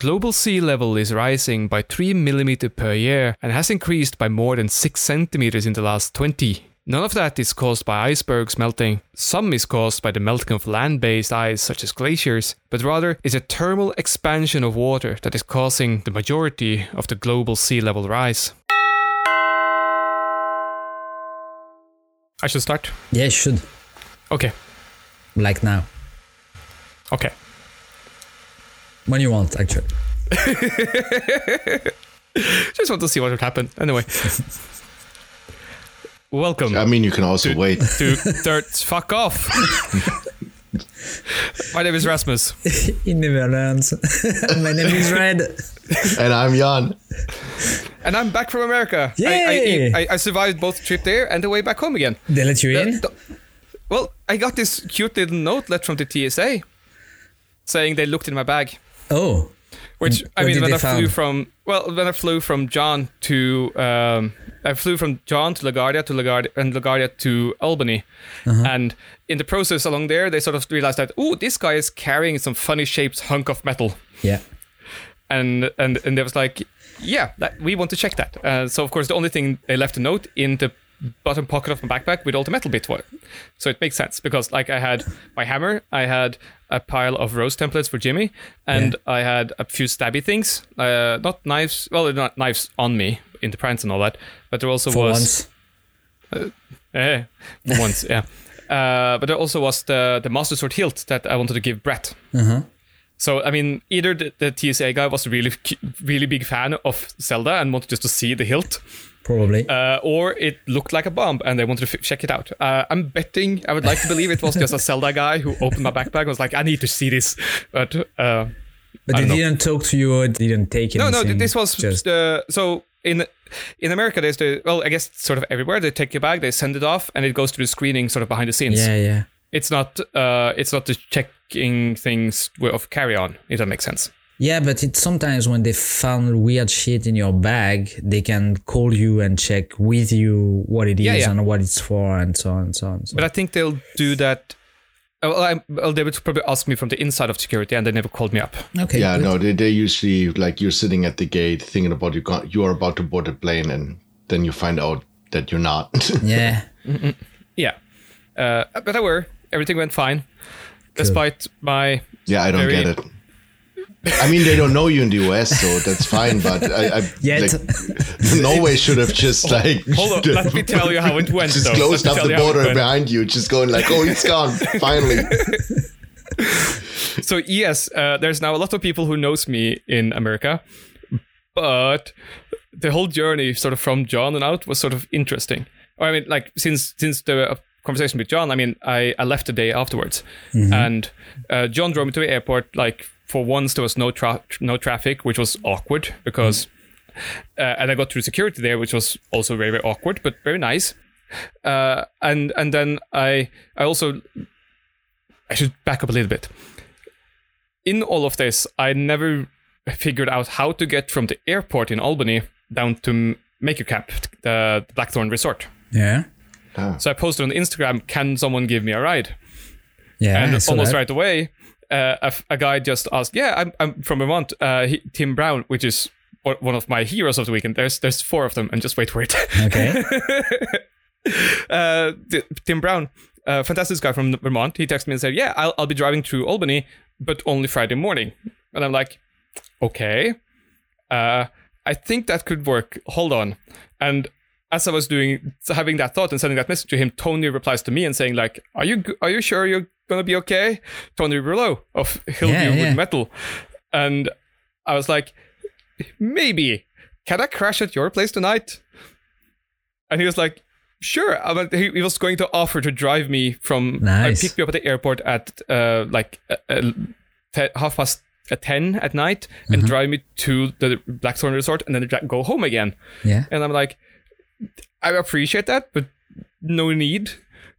global sea level is rising by 3 millimeter per year and has increased by more than 6 centimeters in the last 20. None of that is caused by icebergs melting. Some is caused by the melting of land based ice, such as glaciers, but rather is a thermal expansion of water that is causing the majority of the global sea level rise. I should start? Yeah, you should. Okay, Like now. okay. When you want, actually. Just want to see what would happen. Anyway. Welcome I mean, you can also Dude. wait. to Third Fuck Off. My name is Rasmus. In the Netherlands. My name is Red. and I'm Jan. And I'm back from America. I- Yay! I, I, I survived both the trip there and the way back home again. They let you Uh, in? th- well, I got this cute little note left from the TSA saying they looked in my bag. Oh. Which I mean, when I flew found? from well, when I flew from John to um, I flew from John to LaGuardia to LaGuardia and LaGuardia to Albany, Uh-huh. and in the process along there, they sort of realized that oh, this guy is carrying some funny shaped hunk of metal, Yeah. and and and they was like, yeah, that, we want to check that. Uh, so of course, the only thing they left a note in the bottom pocket of my backpack with all the metal bits for it. So it makes sense because like I had my hammer, I had a pile of rose templates for Jimmy, and I had a few stabby things, uh, not knives. Well, not knives on me in the prints and all that, but there also For was once. Eh, once, yeah. Uh, but there also was the the master sword hilt that I wanted to give Brett. Uh-huh. So I mean, either the, the TSA guy was a really really big fan of Zelda and wanted just to see the hilt, Probably. uh, or it looked like a bomb and they wanted to f- check it out. Uh, I'm betting, I would like to believe it was just a Zelda guy who opened my backpack and was like, I need to see this. But uh, but they didn't talk to you or didn't take it. no, no, this was just the so in in America there's the well, I guess sort of everywhere they take your bag, they send it off, and it goes to the screening sort of behind the scenes. Yeah, yeah. It's not uh, it's not the checking things of carry on. If that makes sense. Yeah, but it's sometimes when they found weird shit in your bag, they can call you and check with you what it is Yeah, yeah. and what it's for and so on and so on. So. But I think they'll do that. uh, Well, I, well, they would probably ask me from the inside of security, and they never called me up. okay. Yeah, good. no, they, they usually like you're sitting at the gate thinking about you got you are about to board a plane, and then you find out that you're not. Yeah. Yeah, uh, but I were everything went fine, despite my yeah, I don't Very- get it. I mean, they don't know you in the US, so that's fine. But I, I Yet. like, Norway should have just like hold on. let me tell you how it went. just though. closed Let up the you how it border behind you, just going like, "Oh, it's gone, finally." So yes, uh, there's now a lot of people who knows me in America, but the whole journey, sort of from John and out, was sort of interesting. Or I mean, like since since the conversation with John, I mean, I, I left the day afterwards, and uh, John drove me to the airport. Like for once, there was no tra- no traffic, which was awkward because, uh, and I got through security there, which was also very very awkward, but very nice. Uh, and and then I I also I should back up a little bit in all of this, I never figured out how to get from the airport in Albany down to make Maker Camp, the Blackthorn Resort. Yeah. So I posted on Instagram, "Can someone give me a ride?" Yeah. and almost that. right away, uh, a, f- a guy just asked, "Yeah, I'm, I'm from Vermont." Uh, he, Tim Brown, which is one of my heroes of the weekend. There's there's four of them, and just wait for it. Okay. uh, th- Tim Brown, uh, fantastic guy from Vermont. He texted me and said, "Yeah, I'll, I'll be driving through Albany, but only Friday morning." And I'm like, "Okay, uh, I think that could work. Hold on." And as I was doing, having that thought and sending that message to him, Tony replies to me and saying, "Like, are you are you sure you're gonna be okay?" Tony Rouleau of Hillview Yeah, yeah. Metal, and I was like, "Maybe." Can I crash at your place tonight? And he was like, sure. I mean, he, he was going to offer to drive me from, Nice. uh, pick me up at the airport at uh, like uh, half past uh, 10 at night and drive me to the Blackthorn Resort and then go home again. Yeah. And I'm like, I appreciate that, but no need.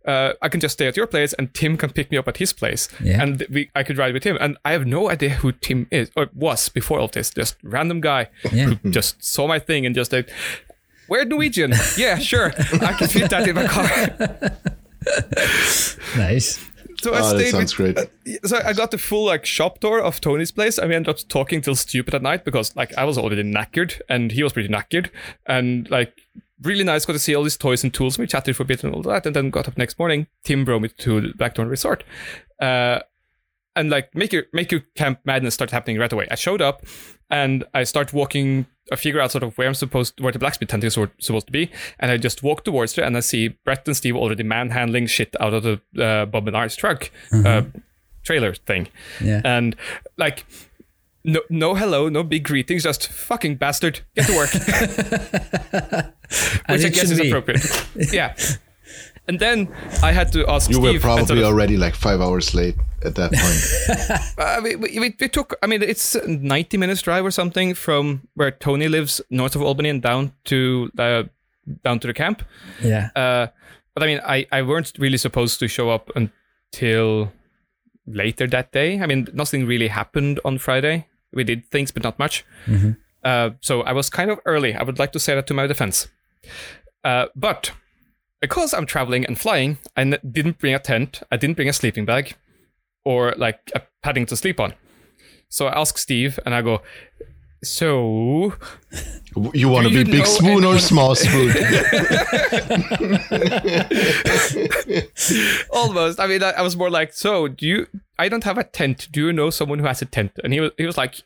Uh, I can just stay at your place, and Tim can pick me up at his place, Yeah. and we, I could ride with him. And I have no idea who Tim is or was before all this. Just random guy Yeah. who just saw my thing and just like, "We're Norwegian, yeah, sure, I can fit that in my car." Nice. So I Oh, that stayed sounds with, great. so I got the full like shop tour of Tony's place. and we ended up talking till stupid at night because like I was already knackered and he was pretty knackered and like really nice. Got to see all these toys and tools. We chatted for a bit and all that, and then got up next morning. Tim brought me to the Blackthorn Resort, uh, and like make your make your camp madness start happening right away. I showed up and I start walking. I figure out sort of where I'm supposed, where the blacksmith tent is supposed to be, and I just walk towards there, and I see Brett and Steve already manhandling shit out of the uh, Bob and I's truck uh, trailer thing, Yeah. and like. No, no hello, no big greetings, just fucking bastard, get to work. Which I guess is be. appropriate. yeah. And then I had to ask You Steve. were probably sort of- already like five hours late at that point. Uh, we, we, we- we took, I mean, it's 90 minutes drive or something from where Tony lives, north of Albany, and down to uh, down to the camp. Yeah. Uh, but I mean, I, I weren't really supposed to show up until later that day. I mean, nothing really happened on Friday. We did things, but not much. Uh, so I was kind of early. I would like to say that to my defense. Uh, but because I'm traveling and flying, I n- didn't bring a tent. I didn't bring a sleeping bag or like a padding to sleep on. So I ask Steve and I go, so You want to be big spoon or small spoon? almost. I mean, I, I was more like, so do you? I don't have a tent. Do you know someone who has a tent? And he was, he was like,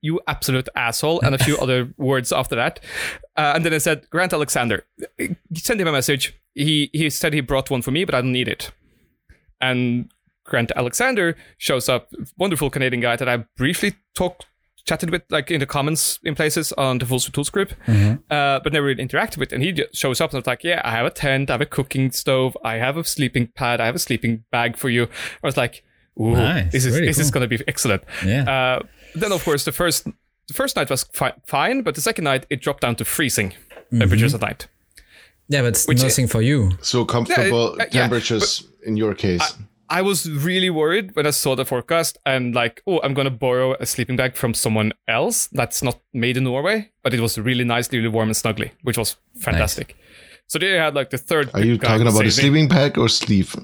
you absolute asshole, and a few other words after that. Uh, and then I said, Grant Alexander, send him a message. He he said he brought one for me, but I don't need it. And Grant Alexander shows up, wonderful Canadian guy that I briefly talked. Chatted with like in the comments in places on the Full Suit Tools group, uh, but never really interacted with. And he just shows up and was like, "Yeah, I have a tent, I have a cooking stove, I have a sleeping pad, I have a sleeping bag for you." I was like, "Ooh, Nice, this is very this is going to be excellent." Yeah. Uh, then of course the first the first night was fi- fine, but the second night it dropped down to freezing temperatures at night. yeah, but it's which- nothing for you. so comfortable uh, yeah, temperatures in your case. I was really worried when I saw the forecast and like, oh, I'm gonna borrow a sleeping bag from someone else that's not made in Norway, but it was really nice, really warm and snuggly, which was fantastic. So they had like the third. Are you talking about a sleeping bag or sleeve?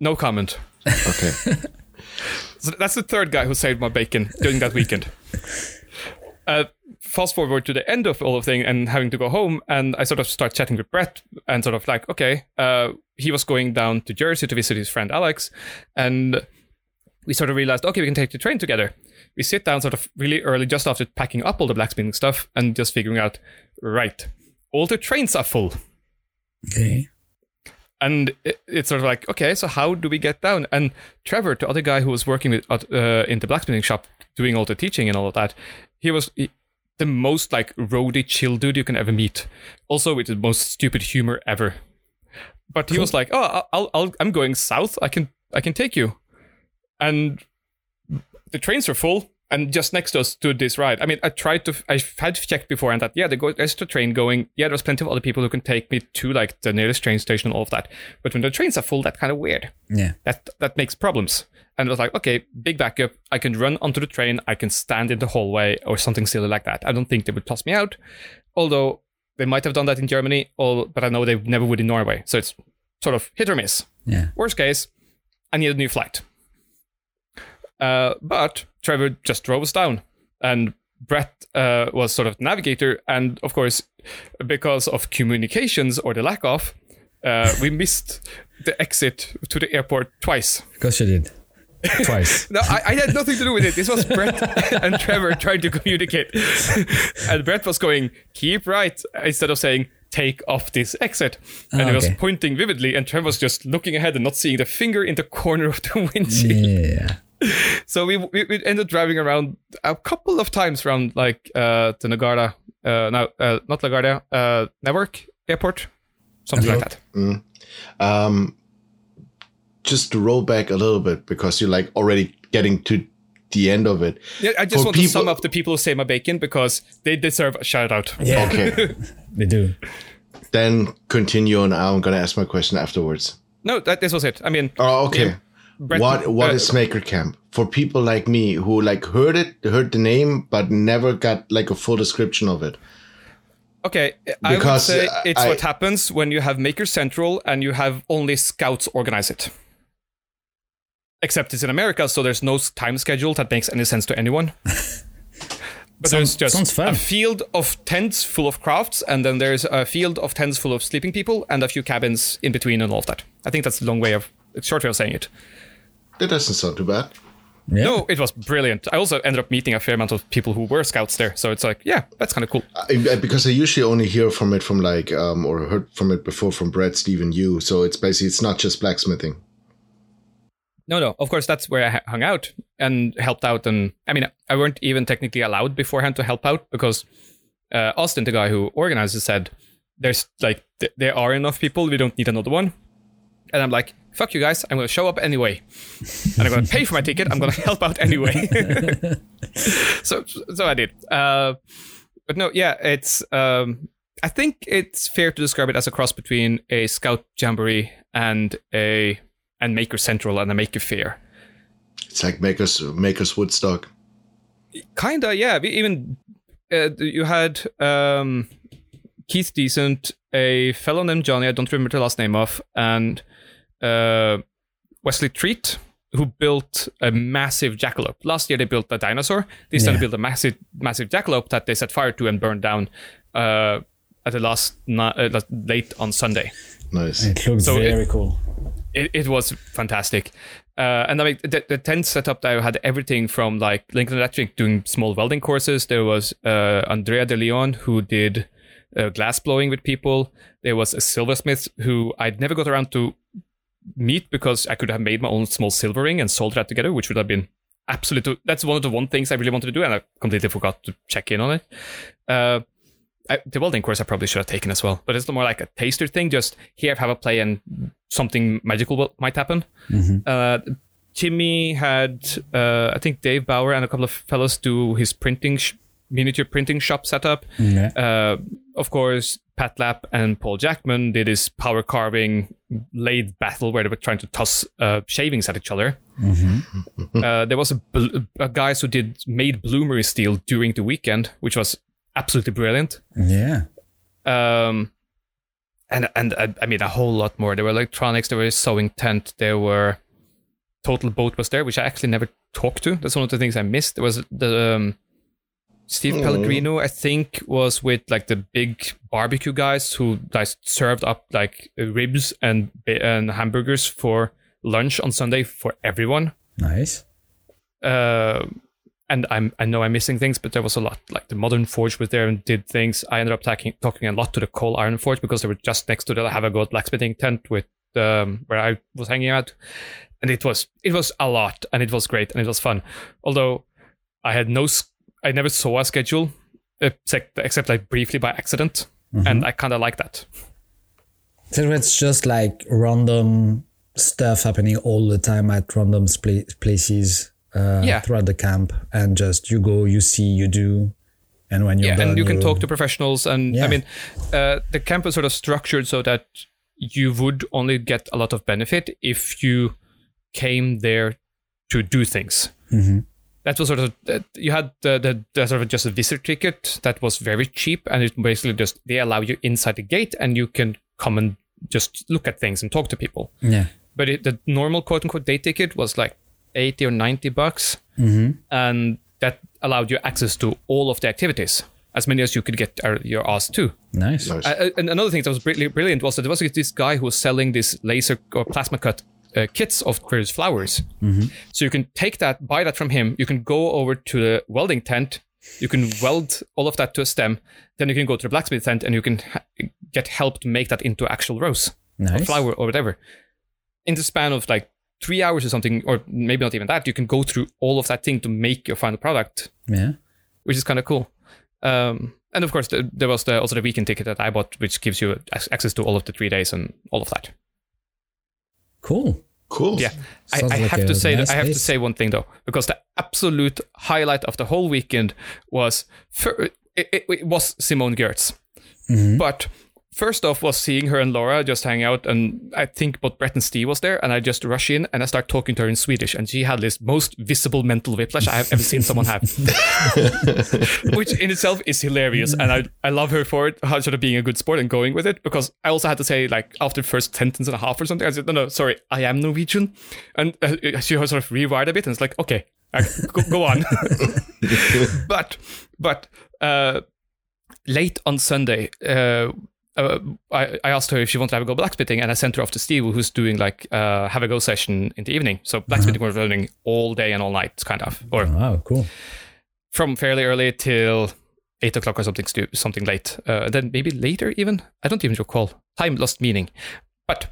No comment. Okay. So that's the third guy who saved my bacon during that weekend. Uh, fast forward to the end of all of thing and having to go home, and I sort of start chatting with Brett and sort of like, okay, uh, he was going down to Jersey to visit his friend Alex, and we sort of realized, okay, we can take the train together. We sit down sort of really early, just after packing up all the blacksmithing stuff, and just figuring out, right, all the trains are full. Okay. And it, it's sort of like, okay, so how do we get down? And Trevor, the other guy who was working with uh, in the blacksmithing shop, doing all the teaching and all of that, he was he- the most like roady chill dude you can ever meet. Also with the most stupid humor ever. But he was like, oh, I'll, I'll, I'm going south. I can, I can take you. And the trains are full. And just next to us stood this ride. I mean, I tried to, I had checked before and that, yeah, go- there's the train going. Yeah, there's plenty of other people who can take me to like the nearest train station and all of that. But when the trains are full, that's kind of weird. Yeah. That that makes problems. And I was like, okay, big backup. I can run onto the train. I can stand in the hallway or something silly like that. I don't think they would toss me out. Although they might have done that in Germany, or, but I know they never would in Norway. So it's sort of hit or miss. Yeah. Worst case, I need a new flight. Uh, but Trevor just drove us down, and Brett uh, was sort of navigator, and of course, because of communications or the lack of, uh, we missed the exit to the airport twice. Because you did. Twice. No, I, I had nothing to do with it. This was Brett and Trevor trying to communicate, and Brett was going keep right instead of saying take off this exit, and Ah, he was pointing vividly, and Trevor was just looking ahead and not seeing the finger in the corner of the windshield. Yeah. So we, we we ended up driving around a couple of times around like uh the Nagarta, uh no uh, not LaGuardia, uh Newark Airport, something like that. Um, just to roll back a little bit because you're like already getting to the end of it. Yeah, I just For want to sum up the people who say my bacon because they deserve a shout out. Yeah. Okay. They do. then continue and I'm gonna ask my question afterwards. No, that this was it. I mean, Oh, okay. Brett- what what uh, is Maker Camp for people like me who like heard it, heard the name, but never got like a full description of it? Okay, I would say uh, it's I- what happens when you have Maker Central and you have only scouts organize it. except it's in America, so there's no time schedule that makes any sense to anyone. But there's Sounds- just sounds fun. a field of tents full of crafts, and then there's a field of tents full of sleeping people, and a few cabins in between, and all of that. I think that's the long way of, short way of saying it. That doesn't sound too bad. Yeah. No, it was brilliant. I also ended up meeting a fair amount of people who were scouts there, so it's like, yeah, that's kind of cool. I, because I usually only hear from it from like um or heard from it before from Brad, Steve, and you. So it's basically it's not just blacksmithing. No, no. Of course, that's where I hung out and helped out. And I mean, I weren't even technically allowed beforehand to help out because uh, Austin, the guy who organized it, said there's like th- there are enough people. We don't need another one. And I'm like, fuck you guys. I'm going to show up anyway, and I'm going to pay for my ticket. I'm going to help out anyway. so, so I did. Uh, but no, yeah, it's. Um, I think it's fair to describe it as a cross between a scout jamboree and a and Maker Central and a Maker Faire. It's like Makers Makers Woodstock. Kinda, yeah. We even uh, you had um, Keith Decent, a fellow named Johnny. I don't remember the last name of, and uh, Wesley Treat, who built a massive jackalope. Last year they built a dinosaur. This time Yeah. they built a massive, massive jackalope that they set fire to and burned down uh, at the last na- uh, late on Sunday. Nice. It looks So it- very cool. it, it was fantastic. Uh, and I mean, the, the tent setup there had everything from like Lincoln Electric doing small welding courses. There was uh, Andrea De Leon who did uh, glass blowing with people. There was a silversmith who I'd never got around to meet because I could have made my own small silver ring and sold that together, which would have been absolutely. That's one of the one things I really wanted to do, and I completely forgot to check in on it. Uh, I, the welding course I probably should have taken as well, but it's more like a taster thing. Just here, have a play, and something magical will, might happen. Uh, Jimmy had, uh, I think Dave Bauer and a couple of fellows do his printing, sh- miniature printing shop setup. Yeah. Uh, of course, Pat Lapp and Paul Jackman did his power carving lathe battle where they were trying to toss uh, shavings at each other. Uh, there was a, bl- a guys who did made bloomery steel during the weekend, which was absolutely brilliant. Yeah. Um, and and uh, I mean a whole lot more. There were electronics. There was sewing tent. There were TotalBoat was there, which I actually never talked to. That's one of the things I missed. There was the um, Steve Oh. Pellegrino, I think, was with like the big barbecue guys who like served up like ribs and ba- and hamburgers for lunch on Sunday for everyone. Nice. Uh, and I'm I know I'm missing things, but there was a lot. Like the Modern Forge was there and did things. I ended up talking talking a lot to the Coal Iron Forge because they were just next to the Have a Go blacksmithing tent with um, where I was hanging out, and it was it was a lot and it was great and it was fun. Although I had no, s- I never saw a schedule except except like briefly by accident, and I kind of like that. So it's just like random stuff happening all the time at random spla- places uh, Yeah. throughout the camp, and just you go, you see, you do, and when you're yeah, done, and you can talk to professionals. And Yeah. I mean, uh, the camp is sort of structured so that you would only get a lot of benefit if you came there to do things. Mhm. That was sort of that you had the, the, the sort of just a visitor ticket that was very cheap, and it basically just they allow you inside the gate, and you can come and just look at things and talk to people. Yeah. But it, the normal quote unquote day ticket was like eighty or ninety bucks hmm and that allowed you access to all of the activities, as many as you could get uh, your ass to. Nice. Nice. Uh, and another thing that was brilliant, brilliant was that there was this guy who was selling this laser or plasma cut uh, kits of various flowers. So you can take that, buy that from him. You can go over to the welding tent. You can weld all of that to a stem. Then you can go to the blacksmith tent and you can ha- get help to make that into actual rose or flower or whatever. In the span of like three hours or something, or maybe not even that, you can go through all of that thing to make your final product, Yeah. which is kind of cool. Um, and of course, the, there was the, also the weekend ticket that I bought, which gives you access to all of the three days and all of that. Cool. cool. Yeah, I, I have a to say nice that I have to say one thing though, because the absolute highlight of the whole weekend was fir- it, it, it was Simone Giertz, Mhm. but first off was seeing her and Laura just hang out, and I think both Brett and Steve was there, and I just rush in and I start talking to her in Swedish, and she had this most visible mental whiplash I have ever seen someone have, which in itself is hilarious, and I I love her for it, how sort of being a good sport and going with it, because I also had to say like after the first sentence and a half or something, I said no no sorry I am Norwegian, and uh, she sort of rewired a bit, and it's like okay. uh, go, go on, but but uh, late on Sunday, uh, uh, I, I asked her if she wanted to have a go blacksmithing, and I sent her off to Steve, who's doing like uh, have a go session in the evening. So blacksmithing was running all day and all night, kind of, or Wow, cool. from fairly early till eight o'clock or something, stu- something late. Uh, then maybe later even. I don't even recall. Time lost meaning. But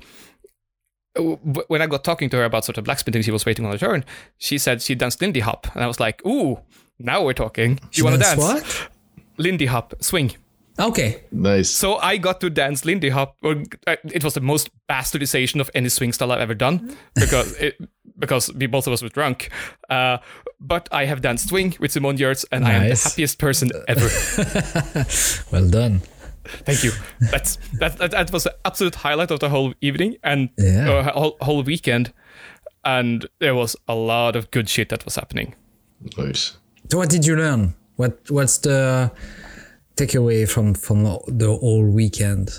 uh, w- when I got talking to her about sort of blacksmithing, she was waiting on her turn. She said she danced Lindy Hop, and I was like, "Ooh, now we're talking. You want to dance? What? Lindy Hop, swing." Okay. Nice. So I got to dance Lindy Hop. Or uh, it was the most bastardization of any swing style I've ever done because it, because we both of us were drunk. Uh, but I have danced swing with Simone Giertz, and I am the happiest person ever. Well done. Thank you. That's that, that that was the absolute highlight of the whole evening and Yeah. uh, whole, whole weekend. And there was a lot of good shit that was happening. Nice. So what did you learn? What What's the takeaway from from the whole weekend?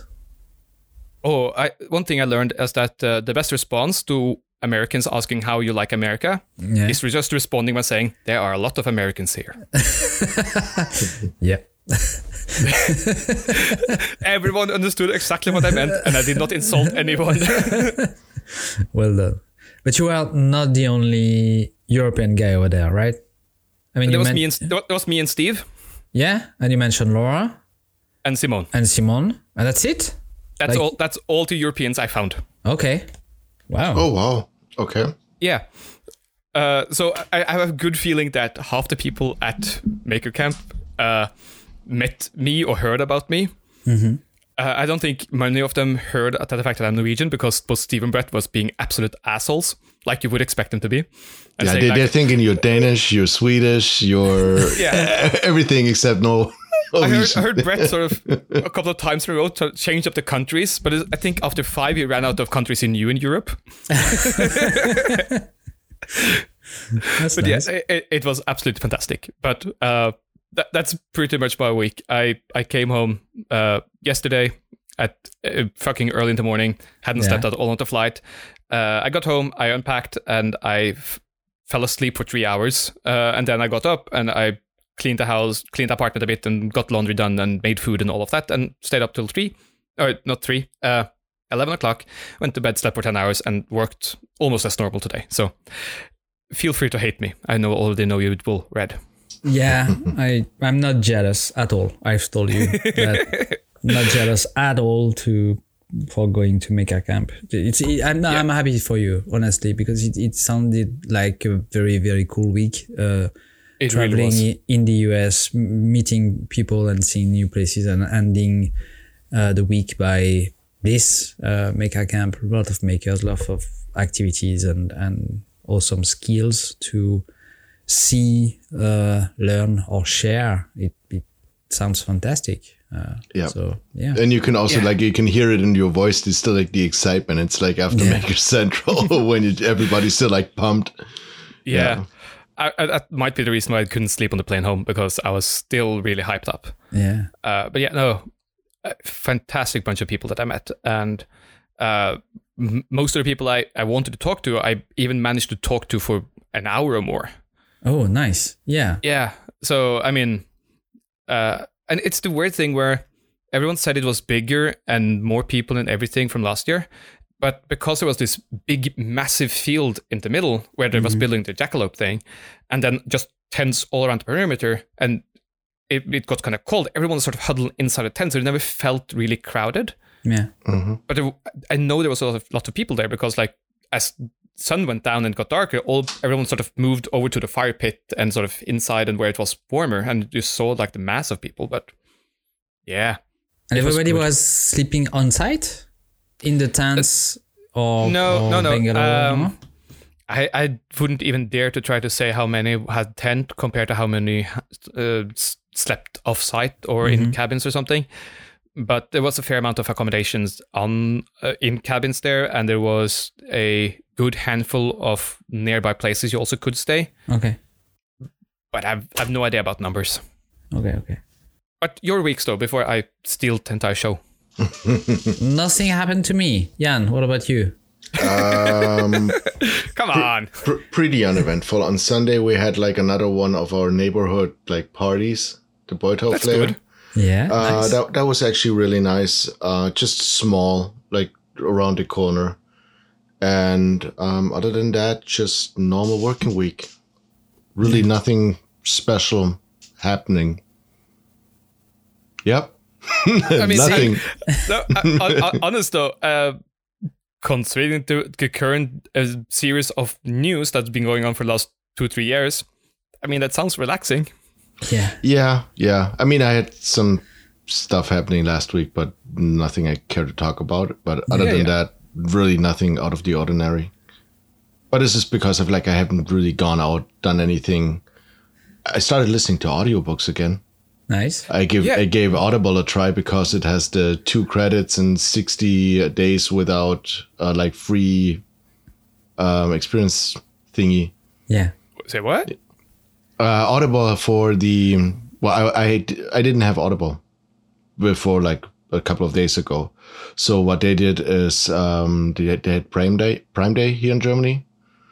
Oh, I, one thing I learned is that uh, the best response to Americans asking how you like America Yeah. is just responding by saying there are a lot of Americans here. Yeah. Everyone understood exactly what I meant, and I did not insult anyone. Well done. But you are not the only European guy over there, right? I mean, There was men- me and that was me and Steve yeah, and you mentioned Laura and Simon and Simon, and that's it. That's Like- all. That's all the Europeans I found. Okay. Wow. Oh wow. Okay. Yeah. Uh, so I, I have a good feeling that half the people at Maker Camp uh, met me or heard about me. Uh, I don't think many of them heard at the fact that I'm Norwegian because both Steve and Brett was being absolute assholes, like you would expect them to be. And Yeah, they, like, they're thinking you're Danish, you're Swedish, you're yeah. everything except no. I heard, I heard Brett sort of a couple of times in a row to change up the countries, but I think after five he ran out of countries he knew in Europe. that's But nice. yeah, it, it was absolutely fantastic. But uh, that, that's pretty much my week. I, I came home uh, yesterday at uh, fucking early in the morning, hadn't Yeah. slept at all on the flight. Uh, I got home, I unpacked, and I f- fell asleep for three hours. Uh, and then I got up and I cleaned the house, cleaned the apartment a bit, and got laundry done and made food and all of that, and stayed up till three, or not three, uh, 11 o'clock, went to bed, slept for 10 hours, and worked almost as normal today. So feel free to hate me. I know already know you will read. Yeah, I I'm not jealous at all. I've told you that not jealous at all to for going to Maker Camp. It's I'm I'm happy for you honestly because it, it sounded like a very very cool week. Uh, It traveling really in the US, meeting people and seeing new places, and ending uh, the week by this uh, maker camp. A lot of makers, a lot of activities, and and awesome skills to see, uh, learn, or share. It, it sounds fantastic. Uh, Yeah. So yeah. And you can also Yeah. like you can hear it in your voice. There's still like the excitement. It's like after Yeah. Maker Central when you, everybody's still like pumped. Yeah. Yeah. I, I, that might be the reason why I couldn't sleep on the plane home because I was still really hyped up. Yeah. Uh, but yeah, no, a fantastic bunch of people that I met. And uh, m- most of the people I, I wanted to talk to, I even managed to talk to for an hour or more. Oh, nice. Yeah. Yeah. So, I mean, uh, and it's the weird thing where everyone said it was bigger and more people and everything from last year. But because there was this big, massive field in the middle where they was mm-hmm. building the jackalope thing, and then just tents all around the perimeter, and it, it got kind of cold, everyone sort of huddled inside the tent, so it never felt really crowded. Yeah. Mm-hmm. But there, I know there was a lot of, lot of people there because, like, as sun went down and got darker, all everyone sort of moved over to the fire pit and sort of inside and where it was warmer, and you saw like the mass of people. But yeah, And It was everybody was, sleeping on site in the tents or no, or no, no. Bangalore, Um, no? I, I wouldn't even dare to try to say how many had tent compared to how many uh, slept off site or in cabins or something. but there was a fair amount of accommodations on uh, in cabins there, and there was a good handful of nearby places you also could stay. Okay. But I've I've no idea about numbers. Okay. Okay. But your weeks though, before I steal Tentai show. Nothing happened to me. Jan, what about you? Um, Come on. pr- pretty uneventful. On Sunday, we had like another one of our neighborhood like parties, the Boytown That's Flair. good. Yeah. Uh, nice. that that was actually really nice. Uh, just small, like around the corner, and um, other than that, just normal working week. Really, nothing special happening. Yep. I mean, nothing. no, I, I, I, honest though, uh, considering the, the current uh, series of news that's been going on for the last two three years, I mean that sounds relaxing. yeah. Yeah, yeah. I mean, I had some stuff happening last week, but nothing I care to talk about. But other Yeah, than yeah. that, really nothing out of the ordinary. But this is because of like I haven't really gone out, done anything. I started listening to audiobooks again. Nice. I give Yeah. I gave Audible a try because it has the two credits and sixty days without uh, like free um, experience thingy. Yeah. Say what? Uh, Audible for the well, I, I I didn't have Audible before like a couple of days ago. So what they did is um, they, they had Prime Day Prime Day here in Germany,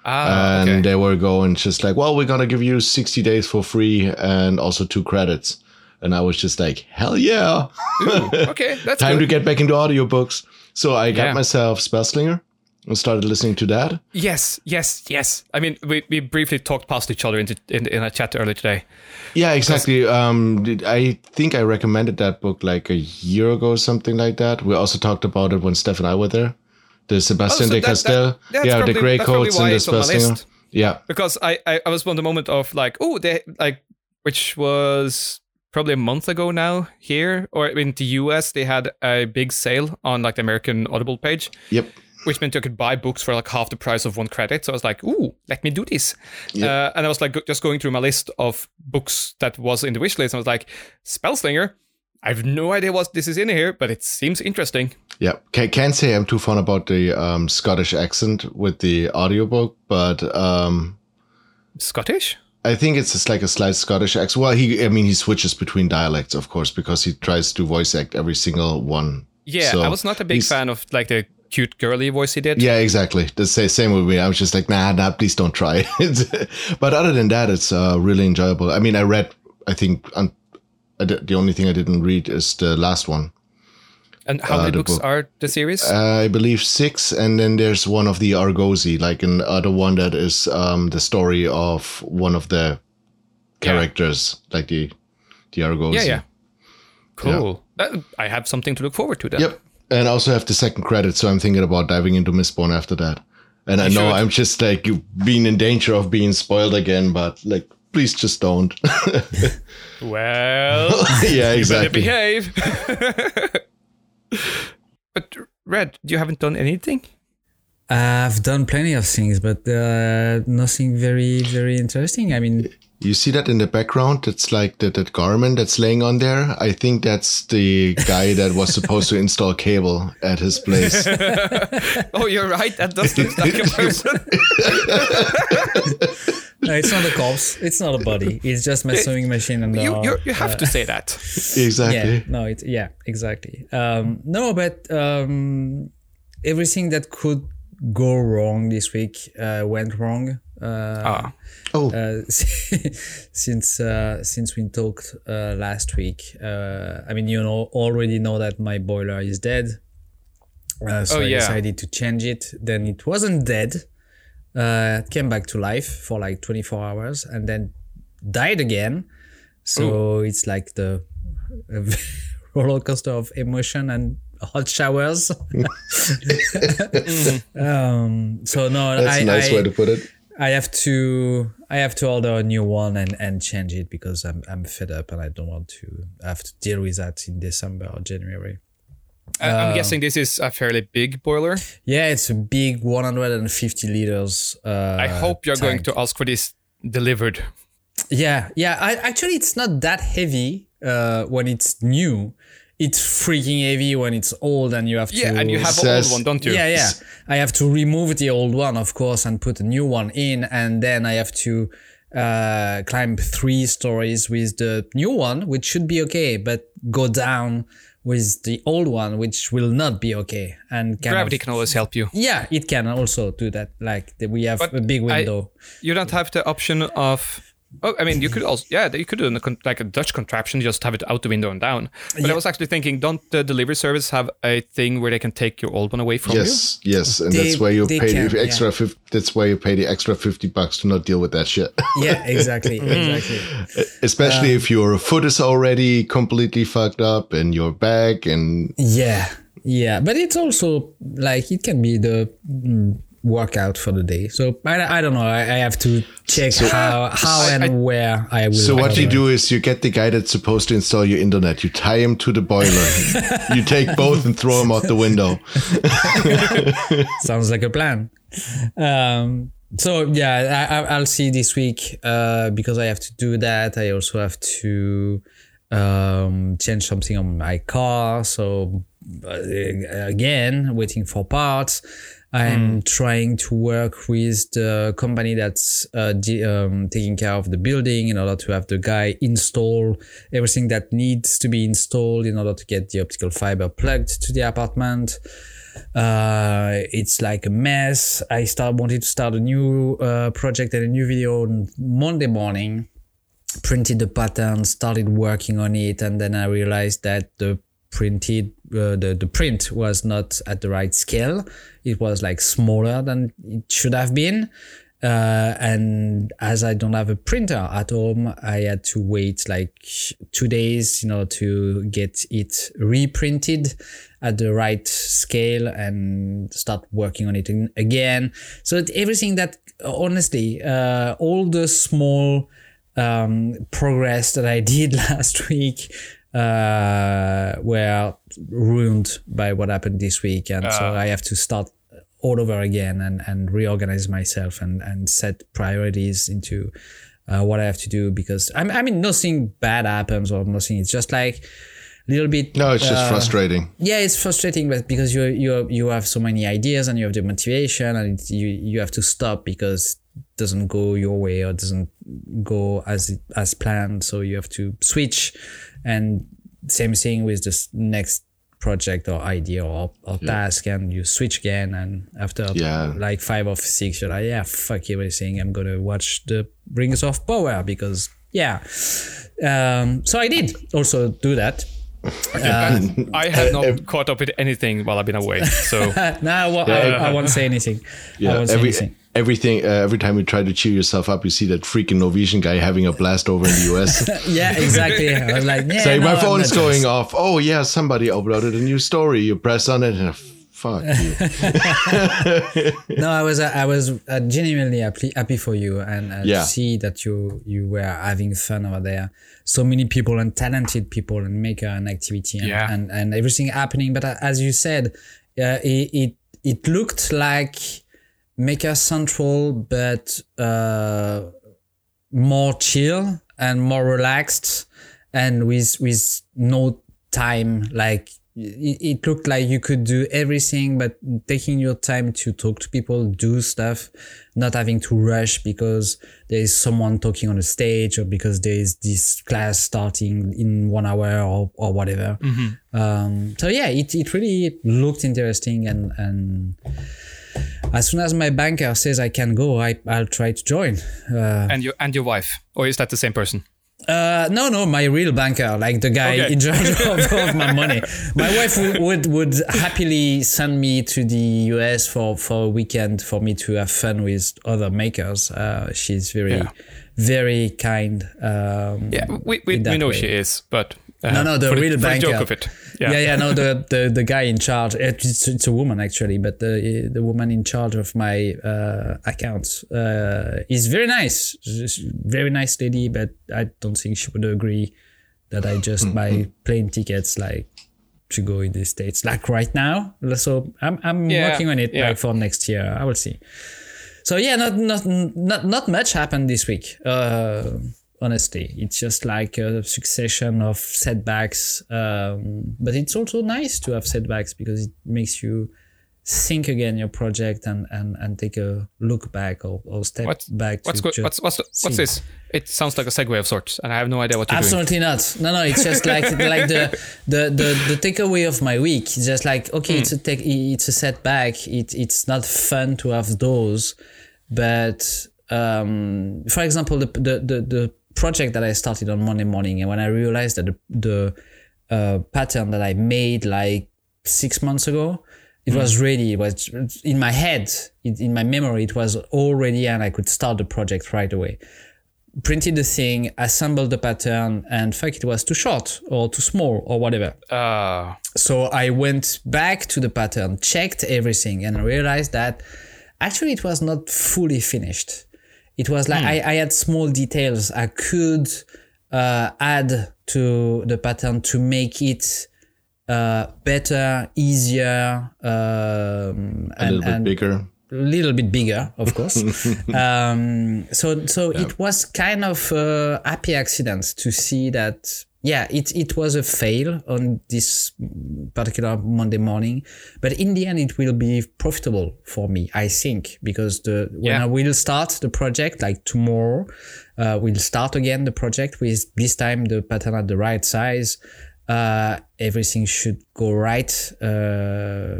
Ah, and okay. they were going just like, well, we're gonna give you sixty days for free and also two credits. And I was just like, hell yeah! Ooh, okay, that's Time to get back into audiobooks. So I got Yeah. myself Spellslinger and started listening to that. Yes, yes, yes. I mean, we, we briefly talked past each other in, the, in, in a chat earlier today. Yeah, exactly. Um, I think I recommended that book like a year ago, or something like that. We also talked about it when Steph and I were there. The Sebastien Oh, so de that- that- Castell. that's yeah, the Grey probably Coats and the it's on my Spellslinger. list. Yeah, because I, I I was on the moment of like oh they like which was probably a month ago now here or in the US they had a big sale on like the American Audible page yep. Which meant you could buy books for like half the price of one credit so I was like ooh let me do this Yeah. uh, and I was like just going through my list of books that was in the wish list and I was like Spellslinger I have no idea what this is in here but it seems interesting Yeah, Ca- can't say I'm too fond about the um, Scottish accent with the audiobook, but um, Scottish I think it's just like a slight Scottish accent. Well, he, I mean, he switches between dialects, of course, because he tries to voice act every single one. yeah So I was not a big fan of like the cute girly voice he did Yeah, exactly. The sa- same with me. I was just like, nah, nah, please don't try. it. but other than that, it's uh, really enjoyable. I mean, I read, I think, un- I did- the only thing I didn't read is the last one. And how Uh, many the books book. are the series? Uh, I believe six, and then there's one of the Argosi, like another one that is um, the story of one of the characters, like the the Argosi. yeah, yeah. Cool. That- I have something to look forward to then. Yep. And I also have the second credit, so I'm thinking about diving into Mistborn after that. And I know should. I'm just like being in danger of being spoiled again, but like, please just don't. Well, yeah, better exactly. behave. but Red, you haven't done anything. I've done plenty of things, but uh, nothing very, very interesting. I mean, You see that in the background? It's like that, that garment that's laying on there. I think that's the guy that was supposed to install cable at his place. Oh, you're right. That does look like a person. no, it's not a corpse. It's not a body. It's just my sewing machine and you, uh, you, you have to say that. exactly. yeah no it yeah exactly um no but um everything that could go wrong this week uh went wrong uh, Ah, Oh, uh since uh since we talked uh last week uh i mean you know already know that my boiler is dead. Uh, so Oh, i decided to change it. Then it wasn't dead. Uh it came back to life for like 24 hours and then died again. So it's like the roller coaster of emotion and hot showers. Um so no that's I, a nice I, way to put it. I have to I have to order a new one and, and change it because I'm I'm fed up and I don't want to have to deal with that in December or January. I- I'm guessing this is a fairly big boiler. Yeah, it's a big 150 liters. Uh, I hope you're going to ask for this delivered. Yeah, yeah. I, actually, it's not that heavy uh, when it's new. It's freaking heavy when it's old and you have to. Yeah, and you have an old one, don't you? Yeah, yeah. I have to remove the old one, of course, and put a new one in, and then I have to uh, climb three stories with the new one, which should be okay, but go down with the old one, which will not be okay. And Gravity of, can always help you. yeah, it can also do that. Like we have But a big I- window. You don't have the option of. Oh, I mean, you could also, yeah, you could do a like a Dutch contraption, just have it out the window and down. But I was actually thinking, don't the delivery service have a thing where they can take your old one away from you? Yes, yes, and They- that's why you pay can, the extra. fif- that's why you pay the extra fifty bucks to not deal with that shit. yeah, exactly, exactly. Especially if your foot is already completely fucked up and your back and Yeah, yeah, but it's also like it can be the mm, workout for the day. So I, I don't know. I, I have to check how how I- and where I will. So what you do is you get the guy that's supposed to install your internet. You tie him to the boiler. you take both and throw him out the window. sounds like a plan. Um, so yeah, I, I- I'll see this week uh, because I have to do that. I also have to um, change something on my car. So uh, again, waiting for parts. I'm trying to work with the company that's uh, de- um, taking care of the building in order to have the guy install everything that needs to be installed in order to get the optical fiber plugged to the apartment. Uh it's like a mess. I start wanted to start a new uh, project and a new video on monday morning. Printed the pattern started working on it and then i realized that the printed uh, the, the print was not at the right scale it was like smaller than it should have been uh, and as I don't have a printer at home, I had to wait like two days, you know, to get it reprinted at the right scale and start working on it in- again. So everything that, honestly, uh, all the small um, progress that I did last week uh, were ruined by what happened this week, and so I have to start all over again and, and reorganize myself and, and set priorities into uh, what I have to do because I, I mean nothing bad happens or nothing. It's just like a little bit No, it's just uh, frustrating. yeah it's frustrating but because you you you have so many ideas and you have the motivation and you you have to stop because it doesn't go your way or doesn't go as as planned so you have to switch and same thing with this next project or idea or, or task and you switch again and after Yeah. like five or six you're like yeah fuck everything i'm gonna watch the rings of power because yeah um so i did also do that you? I have not caught up with anything while I've been away. So no, I, won't- I, I won't say anything. I Yeah, won't say every anything. Everything. Uh, every time you try to cheer yourself up, you see that freaking Norwegian guy having a blast over in the US. Yeah, exactly. I was like, yeah, Say, no, my I'm phone is going jealous. off. Oh yeah, somebody uploaded a new story. You press on it and fuck you. No, I was, I was uh, genuinely happy, happy for you, and uh, Yeah. to see that you you were having fun over there. So many people and talented people and maker and activity and Yeah. and, and everything happening. But uh, as you said, uh, it, it it looked like Maker Central, but uh, more chill and more relaxed and with with no time. Like it, it looked like you could do everything but taking your time to talk to people do stuff not having to rush because there is someone talking on the stage or because there is this class starting in one hour or, or whatever. Um, so yeah it, it really looked interesting and and as soon as my banker says I can go, I, I'll try to join. Uh, and your and your wife, or is that the same person? uh, no, no, my real banker, like the guy Okay. in charge of, of my money. My wife would, would would happily send me to the US for, for a weekend for me to have fun with other makers. Uh, she's very, Yeah. very kind. Um, Yeah, we we, we know way. she is, but uh, No, no, the for real for the banker. joke of it. Yeah, Yeah, yeah, no, the, the, the guy in charge, it's, it's a woman actually, but the, the woman in charge of my uh, accounts uh, is very nice. She's very nice lady, but I don't think she would agree that I just buy plane tickets like to go in the States, like right now. So I'm, I'm Yeah, working on it yeah. like for next year. I will see. So yeah, not, not, not, not much happened this week. Uh, honestly. It's just like a succession of setbacks. Um, but it's also nice to have setbacks because it makes you think again your project and, and, and take a look back or, or step What- back. What's to good? What's what's what's this? It sounds like a segue of sorts, and I have no idea what you're doing. Absolutely not. No, no. It's just like like the the the, the takeaway of my week. It's just like okay, it's a take, it's a setback. It it's not fun to have those, but um, for example, the, the the the project that I started on Monday morning, and when I realized that the the uh, pattern that I made like six months ago, it was ready. It was in my head, it, in my memory. It was already, and I could start the project right away printed the thing, assembled the pattern, and fuck, it was too short or too small or whatever. Uh, So I went back to the pattern, checked everything, and realized that actually it was not fully finished. It was like I, I had small details I could uh, add to the pattern to make it uh, better, easier, um, A and, little bit bigger. a little bit bigger, of course. um, so so it was kind of a happy accident to see that. Yeah, it it was a fail on this particular Monday morning, but in the end, it will be profitable for me, I think, because the when Yeah. I will start the project like tomorrow, uh, we'll start again the project with this time the pattern at the right size. Uh, everything should go right uh,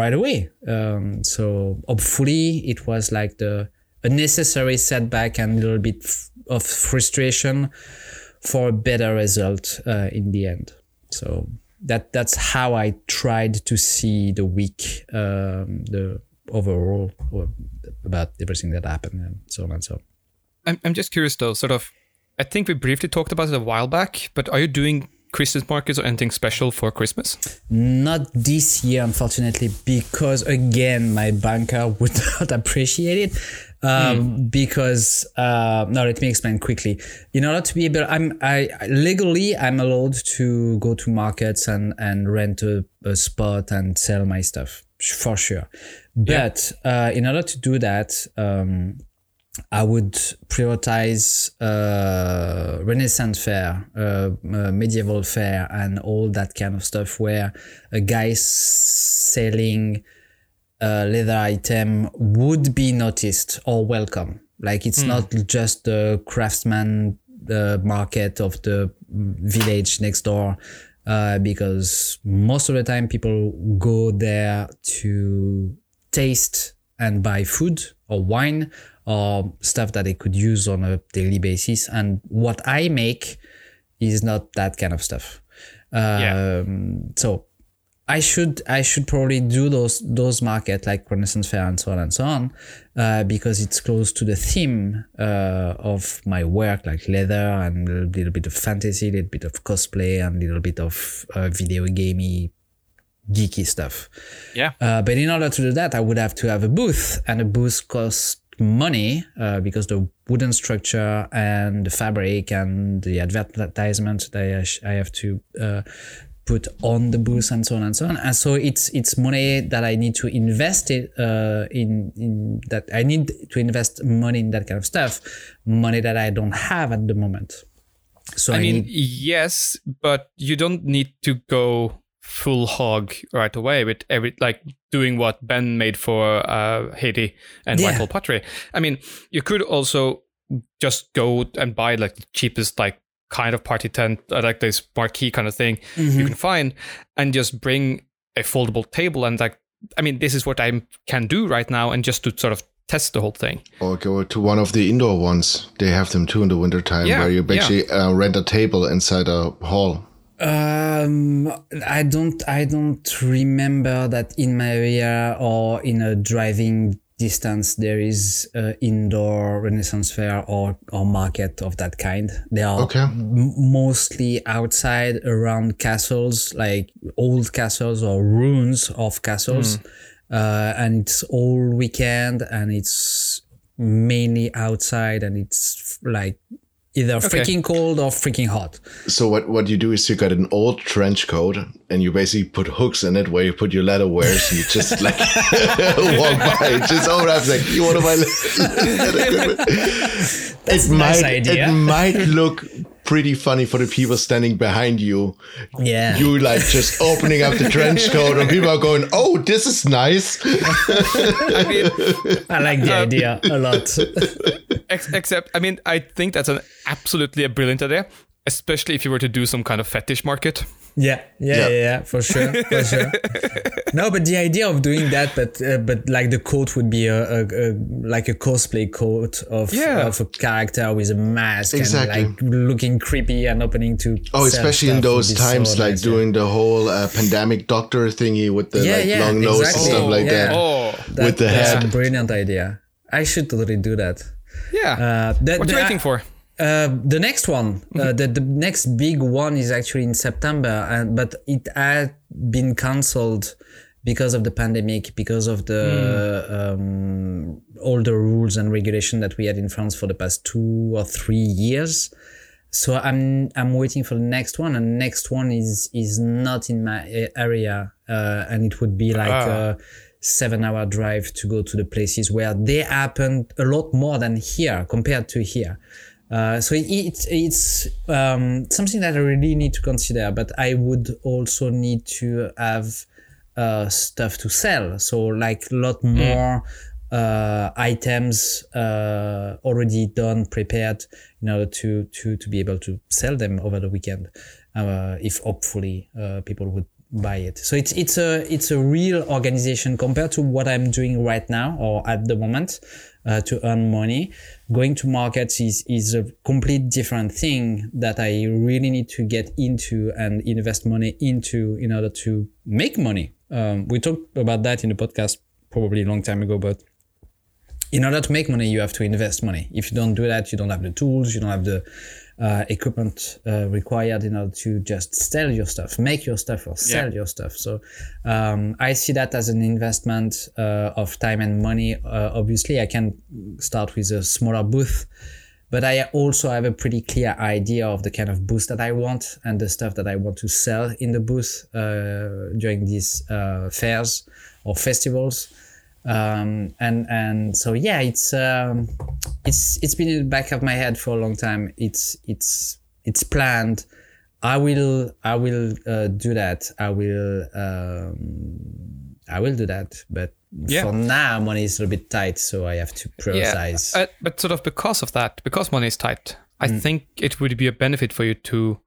right away. Um, so hopefully it was like the a necessary setback and a little bit f- of frustration for a better result uh, in the end. So that that's how I tried to see the week, um, the overall or about everything that happened and so on and so on. I'm I'm just curious though. Sort of, I think we briefly talked about it a while back. But are you doing Christmas markets or anything special for Christmas? Not this year, unfortunately, because again, my banker would not appreciate it. Um, Because uh, no, let me explain quickly. In order to be able, I'm I legally I'm allowed to go to markets and and rent a, a spot and sell my stuff for sure. But uh, in order to do that, um, I would prioritize uh, Renaissance fair, uh, uh, medieval fair, and all that kind of stuff where a guy selling a leather item would be noticed or welcome. Like it's not just the craftsman uh, market of the village next door, uh, because most of the time people go there to taste and buy food or wine or stuff that they could use on a daily basis. And what I make is not that kind of stuff. Yeah. Um, so I should I should probably do those those market like Renaissance Fair and so on and so on uh, because it's close to the theme uh, of my work like leather and a little bit of fantasy, a little bit of cosplay and a little bit of uh, video gamey geeky stuff. Yeah. Uh, but in order to do that, I would have to have a booth, and a booth costs money uh, because the wooden structure and the fabric and the advertisement that I, sh- I have to uh, put on the booth and so on and so on. And so it's it's money that I need to invest it uh, in in that I need to invest money in that kind of stuff, money that I don't have at the moment. So I, I mean, need yes, but you don't need to go full hog right away with every like doing what Ben made for uh, Haiti and Yeah. Whitehall Pottery. I mean, you could also just go and buy like the cheapest like kind of party tent, uh, like this marquee kind of thing Mm-hmm. you can find, and just bring a foldable table and like. I mean, this is what I can do right now, and just to sort of test the whole thing. Or go to one of the indoor ones. They have them too in the wintertime Yeah, where you yeah. actually uh, rent a table inside a hall. Um, I don't, I don't remember that in my area or in a driving distance there is a indoor Renaissance fair or or market of that kind. They are Okay. m- mostly outside around castles, like old castles or ruins of castles, uh, and it's all weekend and it's mainly outside and it's like either freaking cold or freaking hot. So what what you do is you got an old trench coat and you basically put hooks in it where you put your leather wears and you just like walk by. Just over oh, like you want to buy leather That's it a might idea. it might look pretty funny for the people standing behind you. Yeah. You like just opening up the trench coat and people are going, "Oh, this is nice." I mean, I like the um, idea a lot. ex- except, I mean, I think that's an absolutely a brilliant idea, especially if you were to do some kind of fetish market. Yeah, yeah, Yeah. yeah, yeah, for sure, for sure. no, but the idea of doing that, but uh, but like the coat would be a, a, a like a cosplay coat of Yeah. of a character with a mask Exactly. and like looking creepy and opening to. Oh, especially in those be so times, like nice, yeah. doing the whole uh, pandemic doctor thingy with the Yeah, like yeah, long nose and exactly. stuff like Yeah. that. Oh, That- with the that's head. a brilliant idea. I should totally do that. yeah. Uh, the, what are you waiting for? Uh, the next one, uh, the, the next big one is actually in September, and but it had been cancelled because of the pandemic, because of the um, all the rules and regulation that we had in France for the past two or three years. So I'm I'm waiting for the next one, and next one is is not in my area, uh, and it would be like Ah. a seven hour drive to go to the places where they happen a lot more than here compared to here. Uh, so it, it's it's um, something that I really need to consider, but I would also need to have uh, stuff to sell. So like a lot more uh, items uh, already done, prepared in order to to to be able to sell them over the weekend. Uh, if hopefully uh, people would buy it. So it's it's a it's a real organization compared to what I'm doing right now or at the moment uh, to earn money. Going to markets is is a complete different thing that I really need to get into and invest money into in order to make money. Um, we talked about that in the podcast probably a long time ago, but in order to make money, you have to invest money. If you don't do that, you don't have the tools, you don't have the uh, equipment uh, required in order to just sell your stuff, make your stuff, or sell Yeah. your stuff. So um, I see that as an investment uh, of time and money. Uh, obviously, I can start with a smaller booth, but I also have a pretty clear idea of the kind of booth that I want and the stuff that I want to sell in the booth uh, during these uh, fairs or festivals um, and and so yeah, it's um, it's it's been in the back of my head for a long time. It's it's it's planned. I will I will uh, do that. I will um, I will do that. But Yeah. for now, money is a little bit tight, so I have to prioritize. Uh, but sort of because of that, because money is tight, I Mm. think it would be a benefit for you to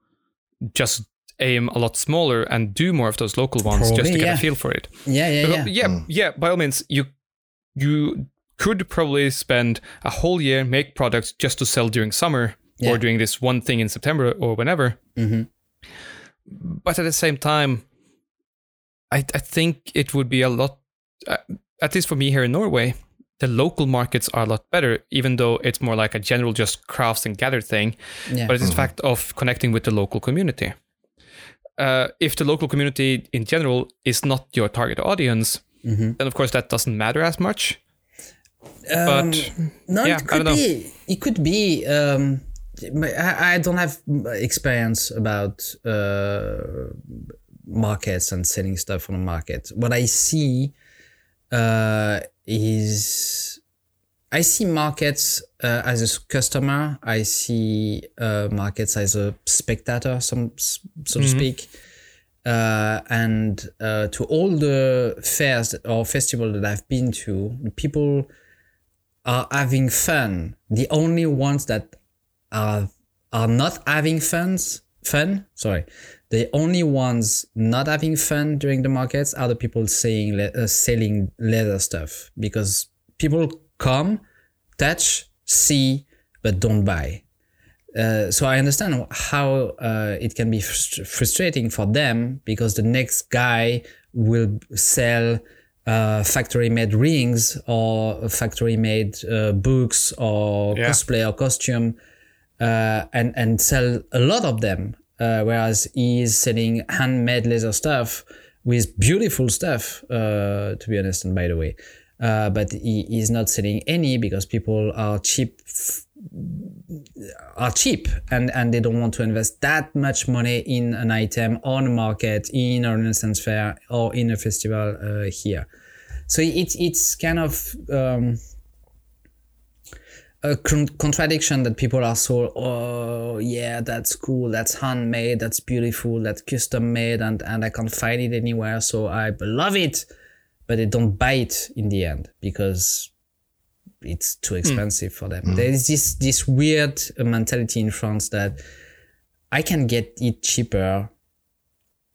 just aim a lot smaller and do more of those local ones just Probably, to get yeah. a feel for it. yeah, yeah, yeah. Because- yeah, yeah. By all means, you you could probably spend a whole year make products just to sell during summer Yeah. or doing this one thing in September or whenever. hmm But at the same time, I I think it would be a lot. Uh, at least for me here in Norway, the local markets are a lot better, even though it's more like a general just crafts and gather thing. Yeah. But it's the fact of connecting with the local community. Uh, if the local community in general is not your target audience, Mhm. then of course that doesn't matter as much. Um, But no, yeah, it could don't know. be. It could be. Um, I, I don't have experience about uh, markets and selling stuff on the market. What I see uh, is I see markets uh, as a customer. I see uh, markets as a spectator, some so to speak. Uh, and uh, to all the fairs or festivals that I've been to, people are having fun. The only ones that are are not having fun, fun. Sorry, the only ones not having fun during the markets are the people saying le- uh, selling leather stuff because people come, touch, see, but don't buy. Uh, so I understand how uh, it can be frust- frustrating for them because the next guy will sell uh, factory-made rings or factory-made uh, books or Yeah. cosplay or costume, uh, and and sell a lot of them. Uh, whereas he is selling handmade leather stuff with beautiful stuff. Uh, to be honest, and by the way, uh, but he is not selling any because people are cheap are cheap and and they don't want to invest that much money in an item on a market in a Renaissance fair or in a festival uh, here. So it's it's kind of um, a con- contradiction that people are so oh yeah that's cool that's handmade that's beautiful that's custom made and and I can't find it anywhere so I love it but they don't buy it in the end because it's too hmm. expensive for them. Hmm. There is this this weird uh, mentality in France that I can get it cheaper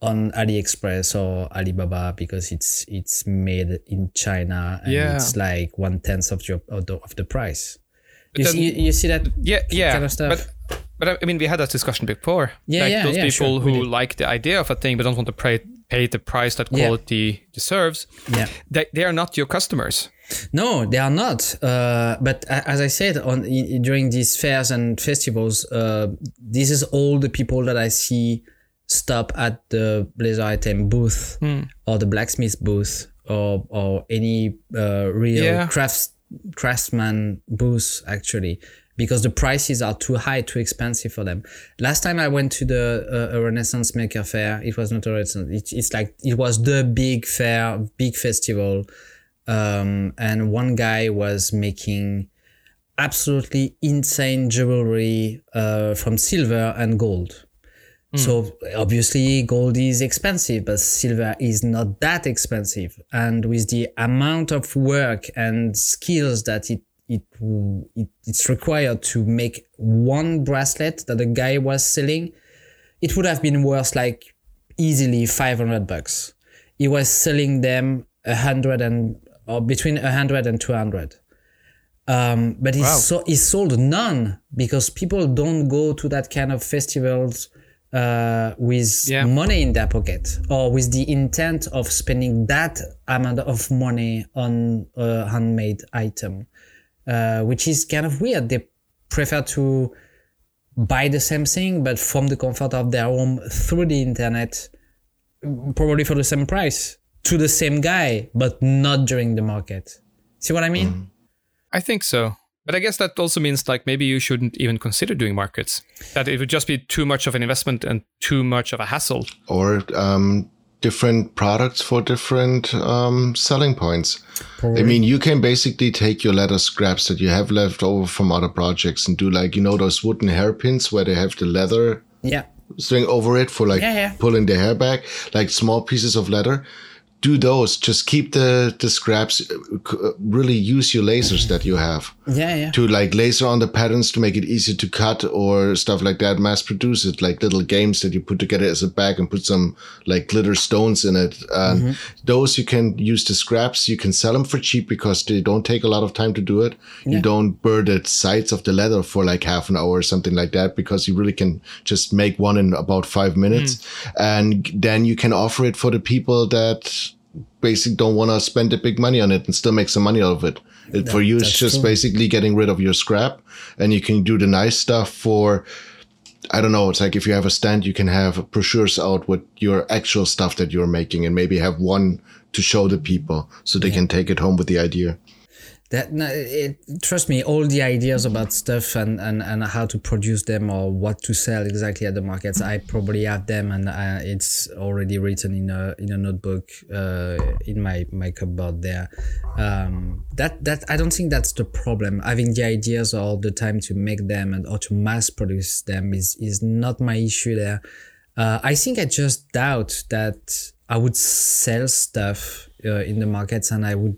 on AliExpress or Alibaba because it's it's made in China and Yeah. it's like one tenth of your of the, of the price. You, then- see, you, you see that yeah, yeah. kind of stuff. But but I- I mean, we had that discussion before. Yeah, like yeah, those yeah, people sure, who did. like the idea of a thing but don't want to pay pay the price that Yeah. quality deserves. yeah. They, they are not your customers. No, they are not. Uh, but as I said, on during these fairs and festivals, uh, this is all the people that I see stop at the Blazer item booth or the blacksmith booth or or any uh, real Yeah. crafts craftsman booth actually because the prices are too high, too expensive for them. Last time I went to the uh, a Renaissance Maker Fair, it was not a Renaissance. It, it's like it was the big fair, big festival um, and one guy was making absolutely insane jewelry uh, from silver and gold. So obviously gold is expensive, but silver is not that expensive. And with the amount of work and skills that it it, it it's required to make one bracelet that the guy was selling, it would have been worth like easily 500 bucks. He was selling them a hundred and or between a hundred and two hundred. Um, but he, Wow. so, he sold none because people don't go to that kind of festivals uh, with Yeah. money in their pocket or with the intent of spending that amount of money on a handmade item, uh, which is kind of weird. They prefer to buy the same thing, but from the comfort of their home through the internet, probably for the same price to the same guy, but not during the market. See what I mean? I think so. But I guess that also means like maybe you shouldn't even consider doing markets. That it would just be too much of an investment and too much of a hassle. or um, different products for different um, selling points. I mean, you can basically take your leather scraps that you have left over from other projects and do like, you know, those wooden hairpins where they have the leather Yeah. string over it for like Yeah, yeah. pulling the hair back, like small pieces of leather. Do those. Just keep the the scraps. Really use your lasers that you have Yeah, yeah. to like laser on the patterns to make it easy to cut or stuff like that. Mass produce it like little games that you put together as a bag and put some like glitter stones in it. And mm-hmm. those you can use the scraps. You can sell them for cheap because they don't take a lot of time to do it. You don't burn the sides of the leather for like half an hour or something like that because you really can just make one in about five minutes. Mm. And then you can offer it for the people that basically don't want to spend a big money on it and still make some money out of it. It- for you, it's just true. basically getting rid of your scrap and you can do the nice stuff for, I don't know, it's like if you have a stand, you can have brochures out with your actual stuff that you're making and maybe have one to show the people so they can take it home with the idea. That it, trust me, all the ideas about stuff and, and, and how to produce them or what to sell exactly at the markets, I probably have them and uh, it's already written in a in a notebook uh, in my my cupboard there. Um, that that I don't think that's the problem. Having the ideas all the time to make them and or to mass produce them is is not my issue there. Uh, I think I just doubt that I would sell stuff uh, in the markets and I would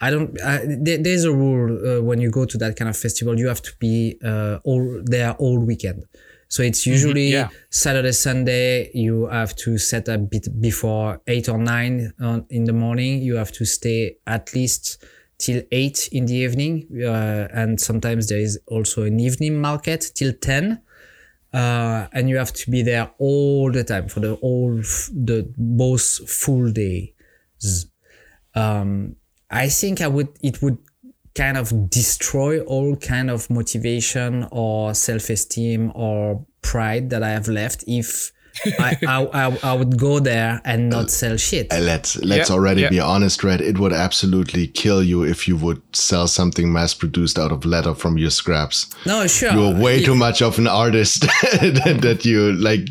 I don't. Uh, there, there's a rule uh, when you go to that kind of festival, you have to be uh, all there all weekend. So it's usually yeah. Saturday, Sunday. You have to set up bit before eight or nine uh, in the morning. You have to stay at least till eight in the evening, uh, and sometimes there is also an evening market till ten. Uh, and you have to be there all the time for the whole f- the both full days um, I think I would it would kind of destroy all kind of motivation or self-esteem or pride that I have left if I, I, I I would go there and not sell shit. Uh, let's let's Yeah, already yeah. be honest, Red. It would absolutely kill you if you would sell something mass produced out of leather from your scraps. No, sure. You're way too much of an artist that, that you like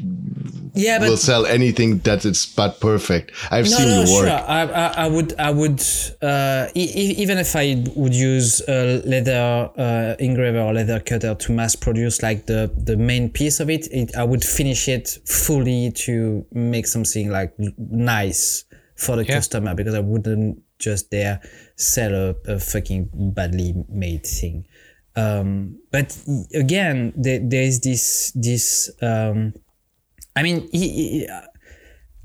Yeah, but will sell anything that is but perfect. I've no, seen no, your work. sure. I, I, I would, I would, uh, e- e- even if I would use a leather uh, engraver or leather cutter to mass produce like the the main piece of it, it, I would finish it fully to make something like nice for the Yeah. customer because I wouldn't just there sell a, a fucking badly made thing. Um, but again, there, there is this this. Um, I mean, he, he-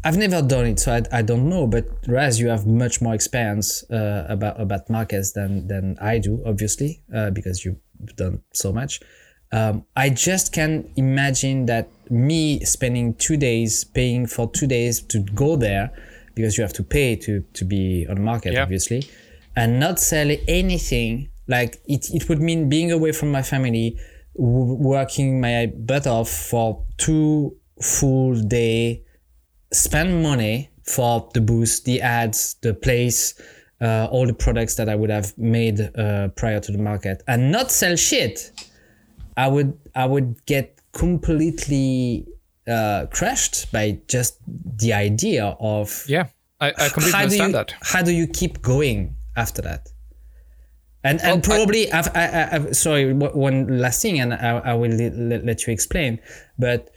I've never done it, so I, I don't know. But Raz, you have much more experience uh, about about markets than than I do, obviously, uh, because you've done so much. Um, I just can imagine that me spending two days paying for two days to go there, because you have to pay to to be on the market, Yeah. obviously, and not sell anything. Like it, it would mean being away from my family, w- working my butt off for two full day spend money for the boost the ads, the place, uh, all the products that I would have made uh, prior to the market, and not sell shit, I would I would get completely uh, crushed by just the idea of Yeah, I, I completely understand you, that. How do you keep going after that? And and Well, I- probably I've, I, I, I've, sorry one last thing, and I, I will let you explain. But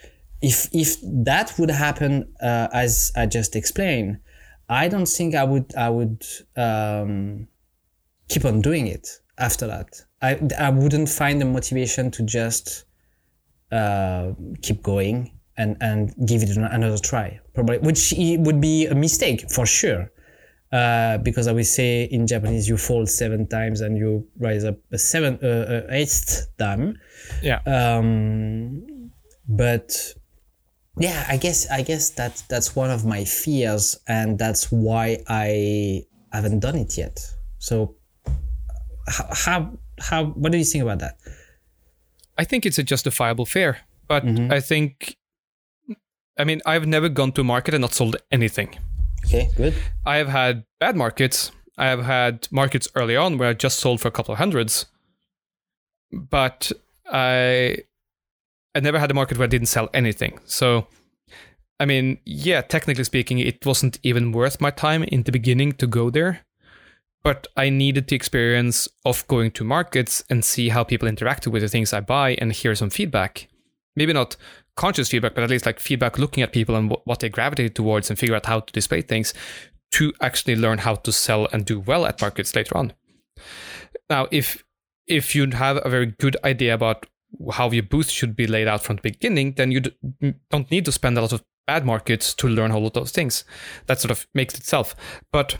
if if that would happen uh, as I just explained, I don't think I would I would um, keep on doing it after that. I I wouldn't find the motivation to just uh, keep going and and give it another try. Probably, which would be a mistake for sure. Uh, because I will say in Japanese, you fall seven times and you rise up a seven, uh, uh, eighth time. Yeah. Um, but yeah, I guess I guess that that's one of my fears, and that's why I haven't done it yet. So, how how, what do you think about that? I think it's a justifiable fear, but Mm-hmm. I think, I mean, I've never gone to a market and not sold anything. Okay, good. I have had bad markets. I have had markets early on where I just sold for a couple of hundreds, but I I never had a market where I didn't sell anything. So, I mean, yeah, technically speaking, it wasn't even worth my time in the beginning to go there. But I needed the experience of going to markets and see how people interacted with the things I buy and hear some feedback. Maybe not conscious feedback, but at least like feedback looking at people and wh- what they gravitate towards and figure out how to display things to actually learn how to sell and do well at markets later on. Now, if if you have a very good idea about how your booth should be laid out from the beginning, then you d- don't need to spend a lot of bad markets to learn all of those things. That sort of makes itself. But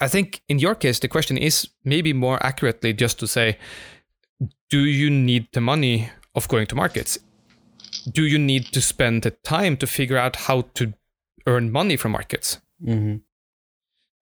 I think in your case, the question is maybe more accurately just to say, do you need the money of going to markets? Do you need to spend the time to figure out how to earn money from markets? Mm-hmm.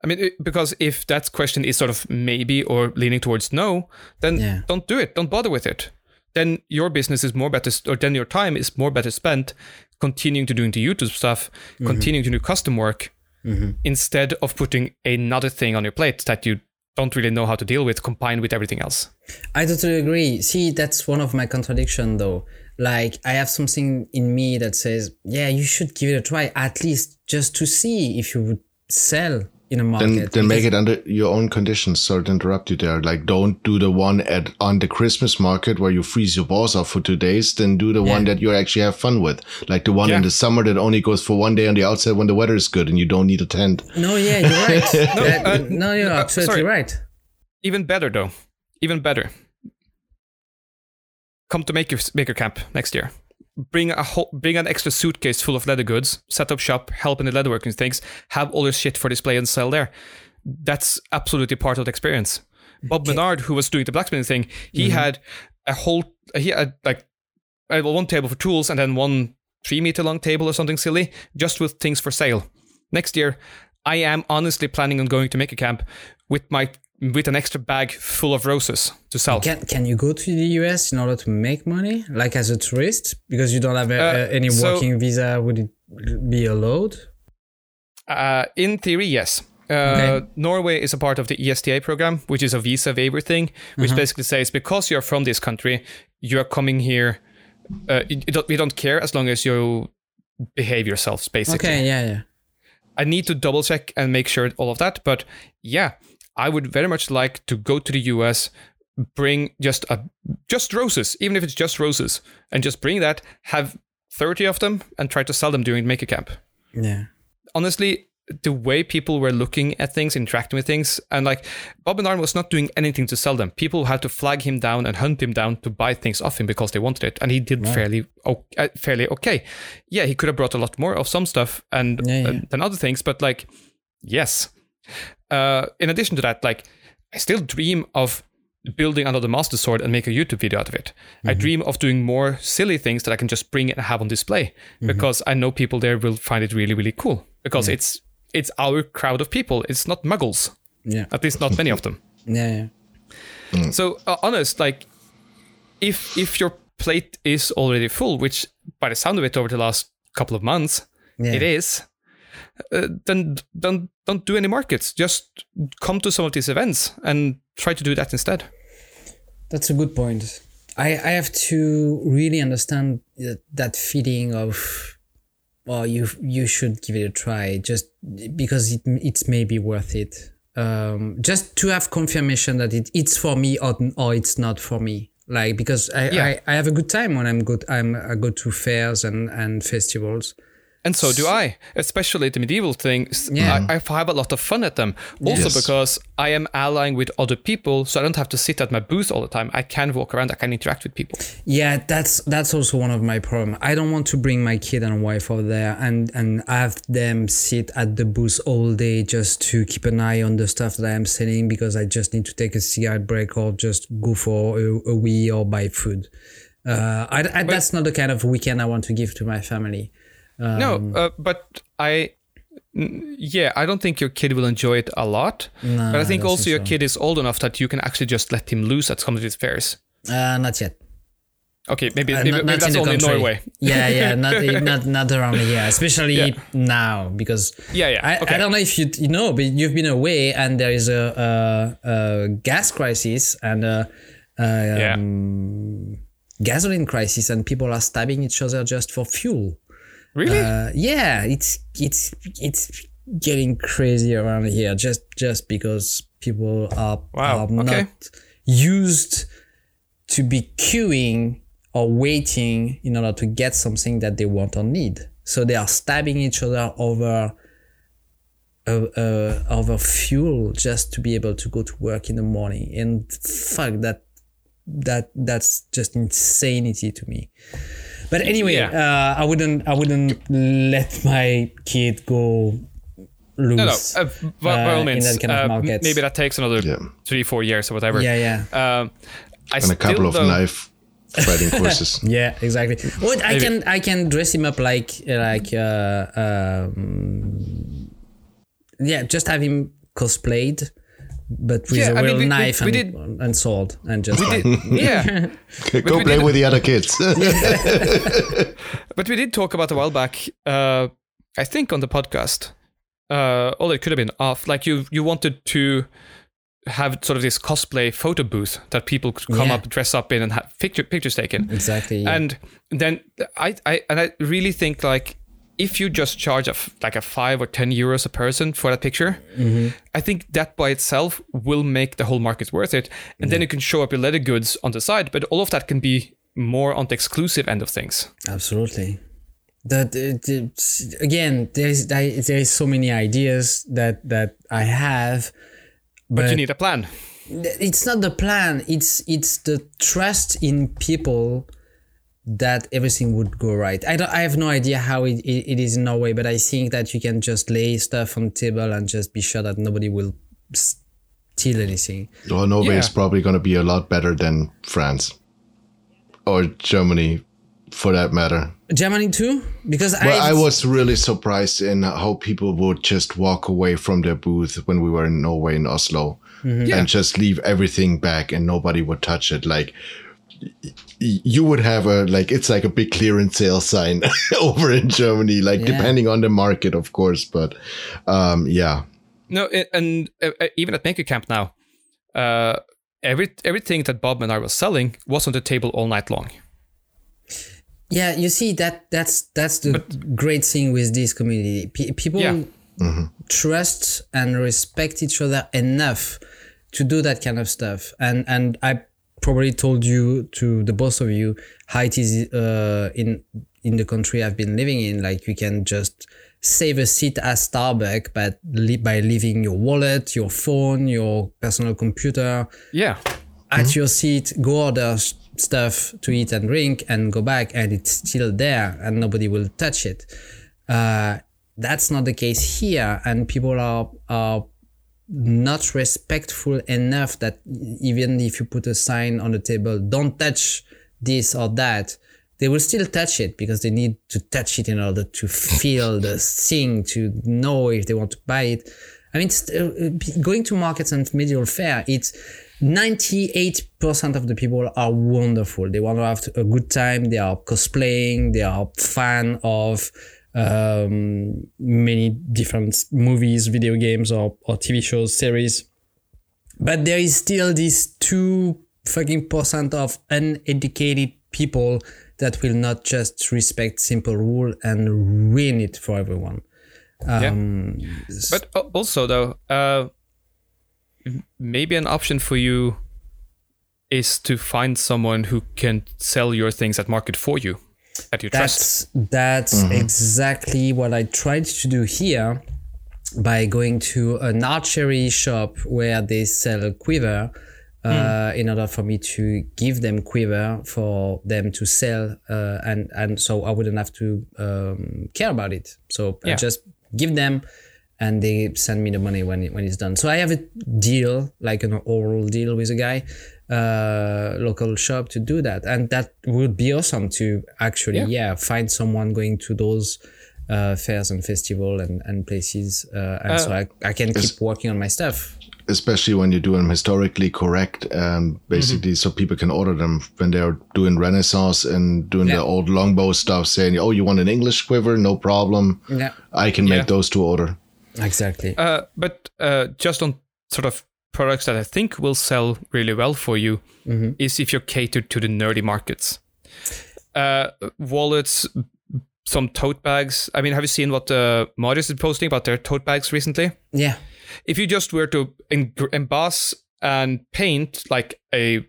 I mean, because if that question is sort of maybe or leaning towards no, then Yeah. don't do it. Don't bother with it. Then your business is more better, or then your time is more better spent continuing to doing the YouTube stuff, mm-hmm. continuing to do custom work, mm-hmm. instead of putting another thing on your plate that you don't really know how to deal with, combined with everything else. I totally agree. See, that's one of my contradiction though. Like I have something in me that says, yeah, you should give it a try at least just to see if you would sell in a market. Then, then make it under your own conditions. Sorry to interrupt you there. Like, don't do the one at on the Christmas market where you freeze your balls off for two days. Then do the one that you actually have fun with, like the one Yeah. in the summer that only goes for one day on the outside when the weather is good and you don't need a tent. No, yeah, you're right. That- uh, no, you're uh, absolutely sorry. right. Even better, though. Even better. Come to Maker Maker Camp next year. Bring a whole, bring an extra suitcase full of leather goods. Set up shop, help in the leatherworking things. Have all your shit for display and sell there. That's absolutely part of the experience. Bob Menard, who was doing the blacksmithing thing, he had a whole he had like uh, one table for tools and then one three meter long table or something silly, just with things for sale. Next year, I am honestly planning on going to Maker Camp with my with an extra bag full of roses to sell. Can can you go to the US in order to make money, like as a tourist, because you don't have a, Uh, a- any so- working visa? Would it be allowed? Uh, in theory, yes. Uh, Okay. Norway is a part of the ESTA program, which is a visa waiver thing, which basically says because you're from this country, you're coming here. Uh, you you don't, we don't care as long as you behave yourselves, basically. Okay, yeah, yeah. I need to double check and make sure all of that. But yeah, I would very much like to go to the US, bring just a just roses, even if it's just roses, and just bring that, have 30 of them, and try to sell them during Maker Camp. Yeah. Honestly, the way people were looking at things, interacting with things, and like Bob and Arn was not doing anything to sell them. People had to flag him down and hunt him down to buy things off him because they wanted it, and he did fairly o- uh, fairly okay. Yeah, he could have brought a lot more of some stuff and Yeah, yeah. uh, than other things, but like, yes. Uh, in addition to that, like, I still dream of building another master sword and make a YouTube video out of it. I Mm-hmm. dream of doing more silly things that I can just bring and have on display Mm-hmm. because I know people there will find it really, really cool because it's it's our crowd of people. It's not muggles, Yeah. at least not many of them. Yeah, yeah. So uh, honest, like if if your plate is already full, which by the sound of it over the last couple of months Yeah. it is, uh, then don't don't do any markets. Just come to some of these events and try to do that instead. That's a good point. I, I have to really understand that, that feeling of, well, you you should give it a try just because it it's maybe worth it. Um, just to have confirmation that it, it's for me or, or it's not for me. Like because I, Yeah. I, I have a good time when I'm good. I'm I go to fairs and, and festivals. And so do I, especially the medieval things. Yeah. I, I have a lot of fun at them. Also Yes. because I am allying with other people, so I don't have to sit at my booth all the time. I can walk around, I can interact with people. Yeah, that's that's also one of my problem. I don't want to bring my kid and wife over there and and have them sit at the booth all day just to keep an eye on the stuff that I am selling because I just need to take a cigarette break or just go for a, a wee or buy food. Uh, I, I, that's not the kind of weekend I want to give to my family. No, Um, uh, but I, yeah, I don't think your kid will enjoy it a lot. but I think don't also think your so. kid is old enough that you can actually just let him loose at some of these fairs. Uh, not yet. Okay, maybe, Uh, maybe, not, maybe not that's only country. Norway. yeah, yeah, not not not around here, especially Yeah. now because Yeah, yeah. I, okay. I don't know if you you know, but you've been away and there is a, a, a gas crisis and a, a Yeah. um, gasoline crisis, and people are stabbing each other just for fuel. Really? Uh, yeah, it's it's it's getting crazy around here just just because people are, Wow, are okay. not used to be queuing or waiting in order to get something that they want or need. So they are stabbing each other over uh, uh, over fuel just to be able to go to work in the morning. And fuck that that that's just insanity to me. But anyway, Yeah. uh, I wouldn't I wouldn't let my kid go loose. no, no. Uh, by, by uh, all in means, that kind of uh, m- maybe that takes another Yeah. three, four years or whatever. yeah, yeah. Um, I and a couple of knife fighting courses. Yeah, exactly. Well, I Maybe- can I can dress him up like like uh, um, yeah, just have him cosplayed, but with Yeah, a I mean, real we- we- knife we and, did- and sword and just like, yeah. Go play with the other kids. But we did talk about a while back, uh, I think on the podcast. Uh, oh, it could have been off. Like you, you wanted to have sort of this cosplay photo booth that people could come Yeah. up, dress up in, and have picture, pictures taken. exactly. Yeah. And then I, I, and I really think like if you just charge a f- like a five or ten euros a person for that picture, mm-hmm. I think that by itself will make the whole market worth it. And then you can show up your leather goods on the side, but all of that can be more on the exclusive end of things. Absolutely. That uh, it's- again, there's there is so many ideas that that I have, but, But you need a plan. it's not the plan. It's it's the trust in people that everything would go right. I don't. I have no idea how it, it, it is in Norway, but I think that you can just lay stuff on the table and just be sure that nobody will steal anything. well, Norway is probably going to be a lot better than France or Germany for that matter. Germany too, because Well, I I've- was really surprised in how people would just walk away from their booth when we were in Norway in Oslo mm-hmm. Yeah. and just leave everything back and nobody would touch it. Like y- y- you would have a like it's like a big clearance sale sign over in Germany, like Yeah. depending on the market, of course. But um, yeah, No, it, and uh, uh, even at Maker Camp now, uh, every everything that Bob and I was selling was on the table all night long. Yeah, you see that that's that's the great thing with this community. P- people Yeah. trust and respect each other enough to do that kind of stuff. And and I probably told you to the both of you how it is uh, in in the country I've been living in. Like you can just save a seat at Starbucks, but li- by leaving your wallet, your phone, your personal computer, Yeah, at your seat, go order s- stuff to eat and drink, and go back, and it's still there, and nobody will touch it. Uh, that's not the case here, and people are are not respectful enough that even if you put a sign on the table, don't touch this or that, they will still touch it because they need to touch it in order to feel the thing, to know if they want to buy it. I mean, uh, going to markets and medieval fair, it's 98% of the people are wonderful. They want to have a good time. They are cosplaying. They are fan of um, many different movies, video games, or, or TV shows, series. But there is still this two fucking percent of uneducated people that will not just respect simple rule and ruin it for everyone. Um, but uh, also though, uh, maybe an option for you is to find someone who can sell your things at market for you that you trust. That's that's exactly what I tried to do here by going to an archery shop where they sell quiver. Uh, in order for me to give them quiver for them to sell, uh, and and so I wouldn't have to um, care about it. So I just give them, and they send me the money when it, when it's done. So I have a deal, like an oral deal with a guy, uh, local shop to do that, and that would be awesome to actually, yeah, find someone going to those uh, fairs and festival and, and places, uh, and so I, I can keep working on my stuff. especially when you do them historically correct, um, basically, so people can order them when they're doing Renaissance and doing Yeah. the old longbow stuff, saying, "Oh, you want an English quiver? No problem. Yeah, I can Yeah. make those to order." exactly. Uh, but uh, just on sort of products that I think will sell really well for you is if you're catered to the nerdy markets. Uh, wallets, some tote bags. I mean, have you seen what uh, Marius is posting about their tote bags recently? yeah, If you just were to en- emboss and paint like a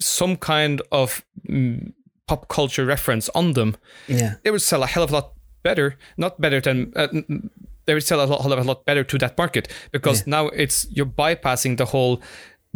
some kind of mm, pop culture reference on them, yeah, they would sell a hell of a lot better. Not better than uh, they would sell a lot, a lot better to that market because now it's you're bypassing the whole.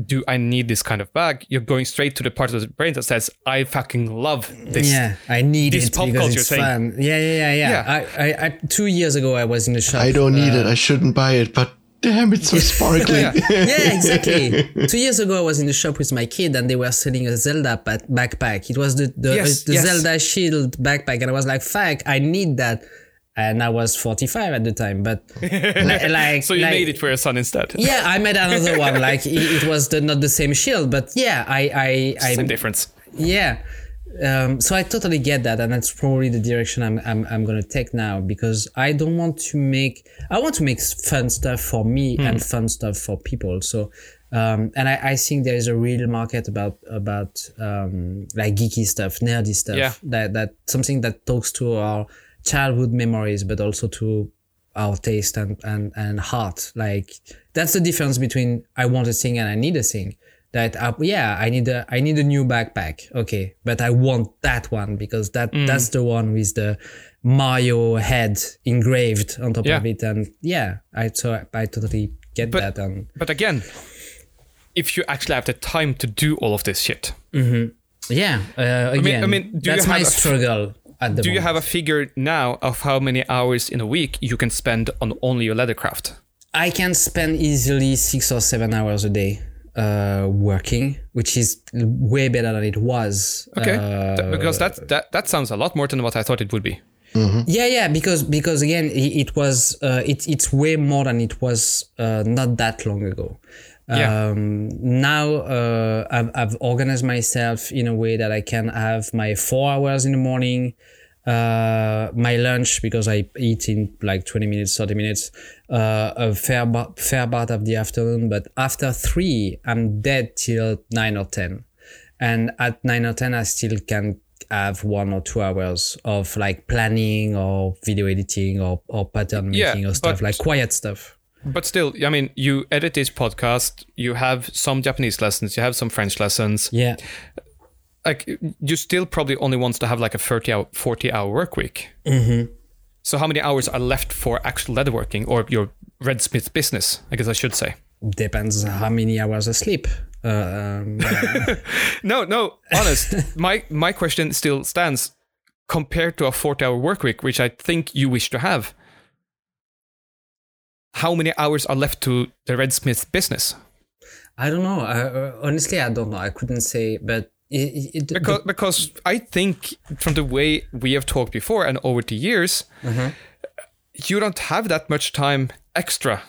Do I need this kind of bag? You're going straight to the part of the brain that says, "I fucking love this." yeah. I need this it pop because culture it's thing. fun. Yeah, yeah, yeah, yeah. Yeah. I, I, I, two years ago, I was in the shop. I don't need it. Uh, I shouldn't buy it, but damn, it's so sparkly. Yeah. yeah, exactly. Two years ago, I was in the shop with my kid, and they were selling a Zelda pa- backpack. It was the the, Yes, the yes. Zelda Shield backpack, and I was like, "Fuck, I need that." And I was 45 at the time, but li- like, So you like- made it for your son instead. Yeah, I made another one. Like it, it was the, not the same shield, but yeah, I, I, I Same difference. yeah. Um, so I totally get that, and that's probably the direction I'm, I'm I'm gonna take now because I don't want to make I want to make fun stuff for me Hmm. and fun stuff for people. So, um, and I, I think there is a real market about about um, like geeky stuff, nerdy stuff. Yeah. That that something that talks to our childhood memories, but also to our taste and, and, and heart. Like that's the difference between I want a thing and I need a thing. That uh, yeah, I need a I need a new backpack. Okay, but I want that one because that Mm. that's the one with the Mario head engraved on top Yeah. of it. And yeah, I so I, I totally get But- that. And But again, if you actually have the time to do all of this shit, yeah, uh, again, I mean, do you that's my struggle at the do you have a figure now of how many hours in a week you can spend on only your leathercraft? I can spend easily six or seven hours a day. uh, working, which is way better than it was. Okay, Uh, Th- because that that that sounds a lot more than what I thought it would be. yeah, yeah, because because again, it, it was uh, it, it's way more than it was uh, not that long ago. Yeah. Um, now uh, I've, I've organized myself in a way that I can have my four hours in the morning, uh, my lunch because I eat in like 20 minutes, 30 minutes, uh, a fair, ba- fair part of the afternoon. But after three, I'm dead till nine or 10. And at nine or 10, I still can have one or two hours of like planning or video editing or, or pattern Yeah, making or stuff like quiet stuff. But still, I mean, you edit this podcast. You have some Japanese lessons. You have some French lessons. Yeah. Like you still probably only wants to have like a thirty hour, forty hour work week. Mm-hmm. So how many hours are left for actual leatherworking or your redsmith business? I guess I should say. Depends how many hours I sleep. Uh, um, No, no, honest. my my question still stands compared to a 40 hour work week, which I think you wish to have. How many hours are left to the redsmith business? I don't know. I, uh, honestly, I don't know. I couldn't say, but it, it, Because because I think from the way we have talked before and over the years, you don't have that much time extra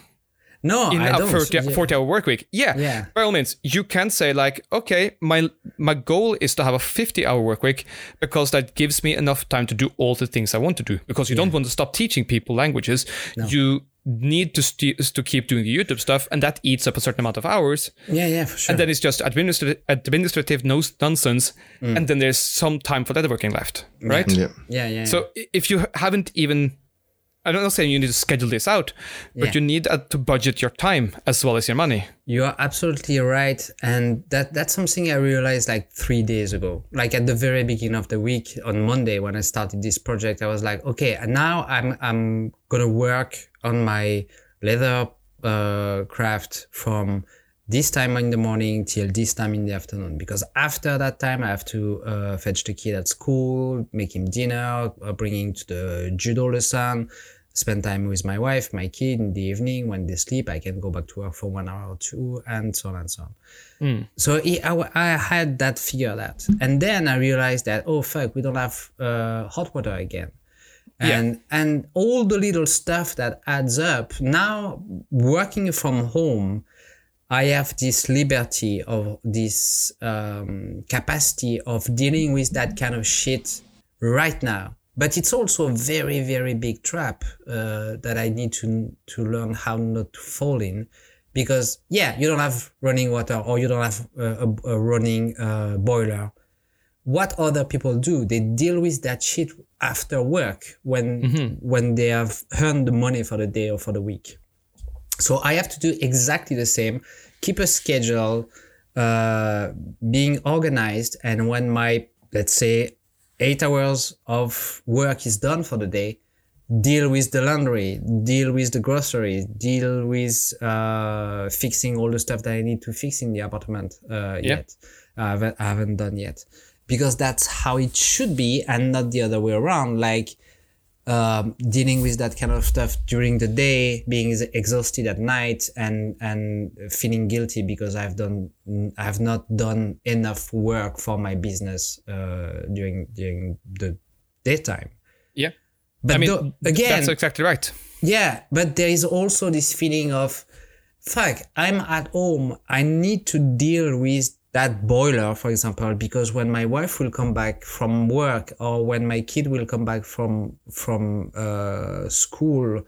no, in I a don't. 40, Yeah. 40 hour work week. Yeah, Yeah. By all means, you can say like, okay, my my goal is to have a 50 hour work week because that gives me enough time to do all the things I want to do. Because you don't want to stop teaching people languages. You need to st- to keep doing the YouTube stuff, and that eats up a certain amount of hours. Yeah, yeah, for sure. And then it's just administrative administrative no- nonsense, Mm. and then there's some time for leatherworking left, right? Yeah. yeah, yeah. So if you haven't even, I'm not saying you need to schedule this out, but Yeah. you need uh, to budget your time as well as your money. You are absolutely right, and that that's something I realized like three days ago. Like at the very beginning of the week on Monday when I started this project, I was like, okay, and now I'm I'm gonna work on my leather uh, craft from this time in the morning till this time in the afternoon because after that time I have to uh, fetch the kid at school, make him dinner, uh, bring him to the judo lesson, spend time with my wife, my kid in the evening. When they sleep, I can go back to work for one hour or two, and so on and so on. So it, I, I had that figured out, and then I realized that oh fuck, we don't have uh, hot water again, and and all the little stuff that adds up. Now working from home, I have this liberty of this um, capacity of dealing with that kind of shit right now. But it's also a very, very big trap uh, that I need to to learn how not to fall in, because yeah, you don't have running water or you don't have uh, a, a running uh, boiler. What other people do, they deal with that shit after work when when they have earned the money for the day or for the week. So I have to do exactly the same, keep a schedule, uh, being organized. And when my, let's say, eight hours of work is done for the day, deal with the laundry, deal with the groceries, deal with uh, fixing all the stuff that I need to fix in the apartment uh, yet. I haven't, I haven't done yet. Because that's how it should be and not the other way around. Like, um, dealing with that kind of stuff during the day, being exhausted at night, and and feeling guilty because I've done I have not done enough work for my business uh, during during the daytime. Yeah. But I mean, tho- again, that's exactly right. yeah, but there is also this feeling of, fuck, I'm at home. I need to deal with that boiler, for example, because when my wife will come back from work or when my kid will come back from from uh, school,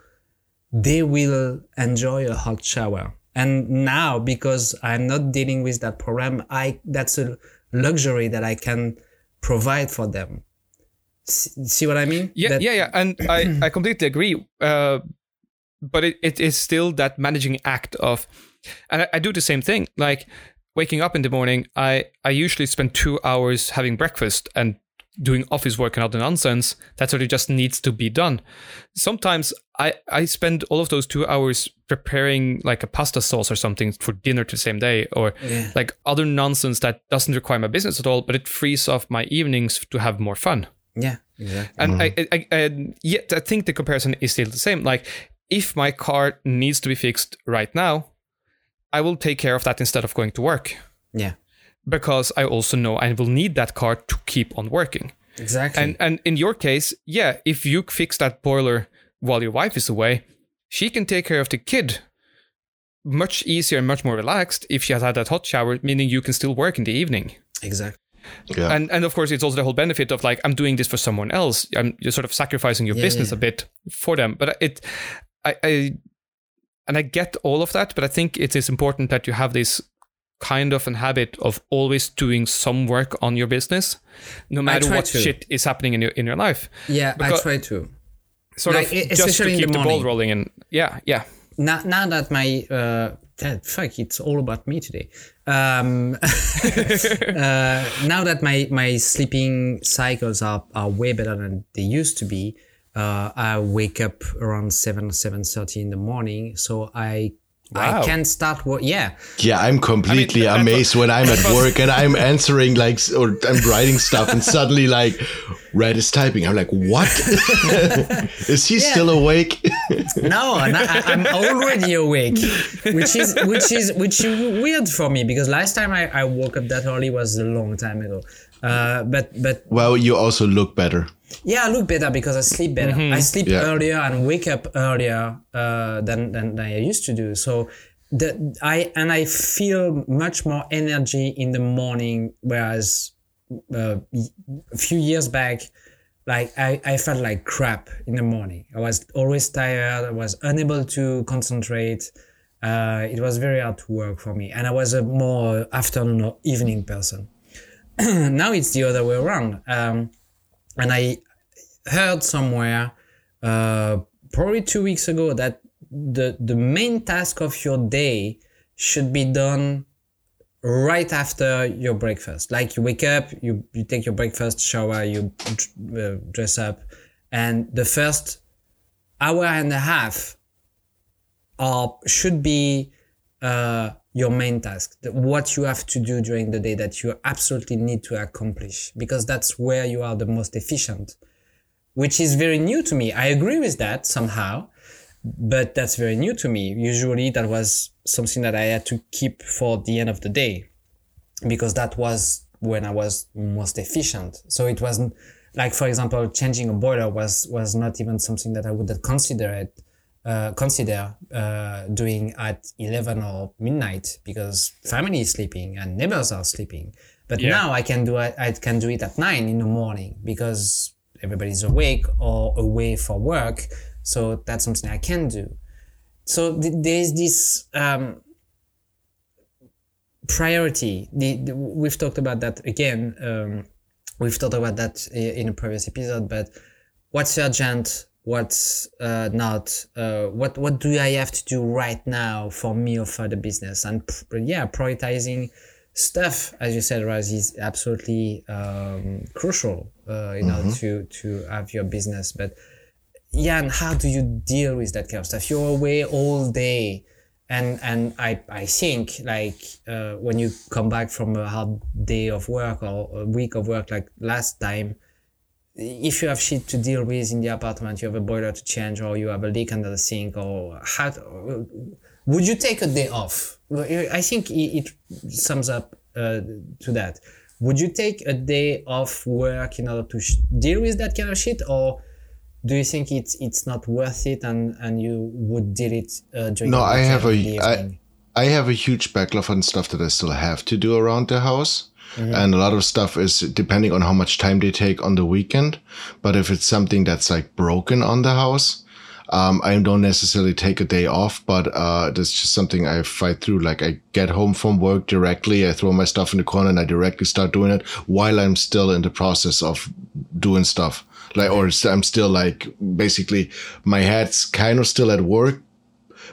they will enjoy a hot shower. And now, because I'm not dealing with that problem, I that's a luxury that I can provide for them. See what I mean? Yeah, That- yeah, yeah. And I, I completely agree. Uh, but it, it is still that managing act of, and I, I do the same thing. Like waking up in the morning, I, I usually spend two hours having breakfast and doing office work and other nonsense that sort of just needs to be done. Sometimes I, I spend all of those two hours preparing like a pasta sauce or something for dinner to the same day or Yeah. like other nonsense that doesn't require my business at all, but it frees off my evenings to have more fun. Yeah, exactly. And I, mm-hmm. I, I, yet I think the comparison is still the same. Like, if my car needs to be fixed right now, I will take care of that instead of going to work Yeah. because I also know I will need that car to keep on working. Exactly. And and in your case, yeah, if you fix that boiler while your wife is away, she can take care of the kid much easier and much more relaxed if she has had that hot shower, meaning you can still work in the evening. exactly. Yeah. And and of course it's also the whole benefit of like I'm doing this for someone else. I'm you're sort of sacrificing your Yeah, business yeah. a bit for them. But it I, I and I get all of that, but I think it is important that you have this kind of an habit of always doing some work on your business, no matter what to. shit is happening in your in your life. Yeah, Because- I try to. Sort Like, of just to keep the the, ball rolling and yeah, yeah. now, now that my uh, that, fuck, it's all about me today. Um, uh, now that my my sleeping cycles are, are way better than they used to be, uh, I wake up around seven seven thirty in the morning, so I Wow. I can start work. Yeah, Yeah, I'm completely that- that amazed when I'm at work and I'm answering like or I'm writing stuff and suddenly like Red is typing. I'm like, what? is he still awake? no, I, I- I'm already awake, which is which is which is weird for me because last time I, I woke up that early was a long time ago. Uh, but but well, you also look better. Yeah, I look better because I sleep better. Mm-hmm. I sleep Yeah. earlier and wake up earlier uh, than, than than I used to do. So the I and I feel much more energy in the morning, whereas uh, a few years back, like I, I felt like crap in the morning. I was always tired. I was unable to concentrate. Uh, it was very hard to work for me, and I was a more afternoon or evening person. now it's the other way around. Um, and I heard somewhere uh, probably two weeks ago that the the main task of your day should be done right after your breakfast. Like you wake up, you you take your breakfast, shower, you uh, dress up, and the first hour and a half are should be uh, your main task, what you have to do during the day that you absolutely need to accomplish, because that's where you are the most efficient, which is very new to me. I agree with that somehow, but that's very new to me. Usually that was something that I had to keep for the end of the day, because that was when I was most efficient. So it wasn't like, for example, changing a boiler was, was not even something that I would consider it uh, consider uh, doing at 11 or midnight because family is sleeping and neighbors are sleeping. But Yeah. now I can do it. I can do it at nine in the morning because everybody's awake or away for work. So that's something I can do. So th- there's this um, priority. The, the, we've talked about that again. Um, we've talked about that in a previous episode. But what's urgent? What's uh, not? Uh, what what do I have to do right now for me or for the business? And pr- yeah, prioritizing stuff, as you said, Raz, is absolutely um, crucial uh, in order to to have your business. But yeah, and how do you deal with that kind of stuff? You're away all day, and and I I think like uh, when you come back from a hard day of work or a week of work like last time, if you have shit to deal with in the apartment, you have a boiler to change, or you have a leak under the sink, or how would you take a day off? I think it, it sums up uh, to that. Would you take a day off work in order to sh- deal with that kind of shit, or do you think it's it's not worth it, and and you would deal it uh, during? No, I have a- I-? I have a huge backlog on stuff that I still have to do around the house. And a lot of stuff is depending on how much time they take on the weekend. But if it's something that's like broken on the house, um, I don't necessarily take a day off, but uh, that's just something I fight through. Like I get home from work directly, I throw my stuff in the corner and I directly start doing it while I'm still in the process of doing stuff. Like, or I'm still like basically my head's kind of still at work,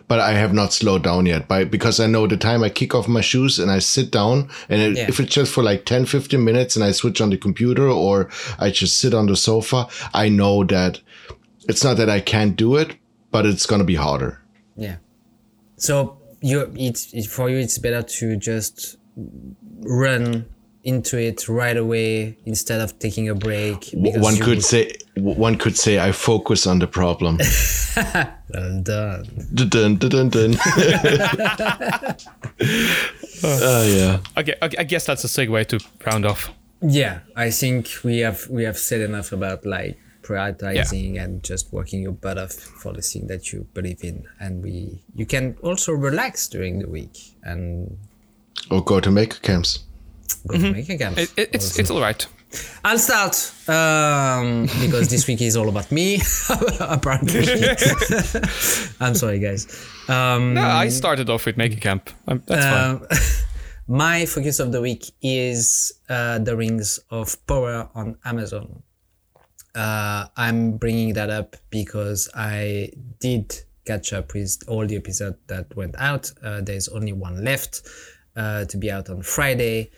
but I have not slowed down yet by because I know the time I kick off my shoes and I sit down and it, Yeah. if it's just for like 10, 15 minutes and I switch on the computer or I just sit on the sofa, I know that it's not that I can't do it, but it's going to be harder. Yeah. So you it's it, for you it's better to just run into it right away instead of taking a break. because One could say one could say I focus on the problem. Well done. dun, dun, dun, dun. uh, yeah. Okay, okay, I guess that's a segue to round off. Yeah, I think we have we have said enough about like prioritizing and just working your butt off for the thing that you believe in, and we you can also relax during the week and Or go to maker camps. go to Maker Camp. Mm-hmm. It, it, it's it's all right. I'll start um, because this week is all about me. apparently, I'm sorry, guys. Um, No, I started off with Maker Camp. Um, that's fine. Uh, my focus of the week is uh, the Rings of Power on Amazon. Uh, I'm bringing that up because I did catch up with all the episodes that went out. Uh, there's only one left uh, to be out on Friday.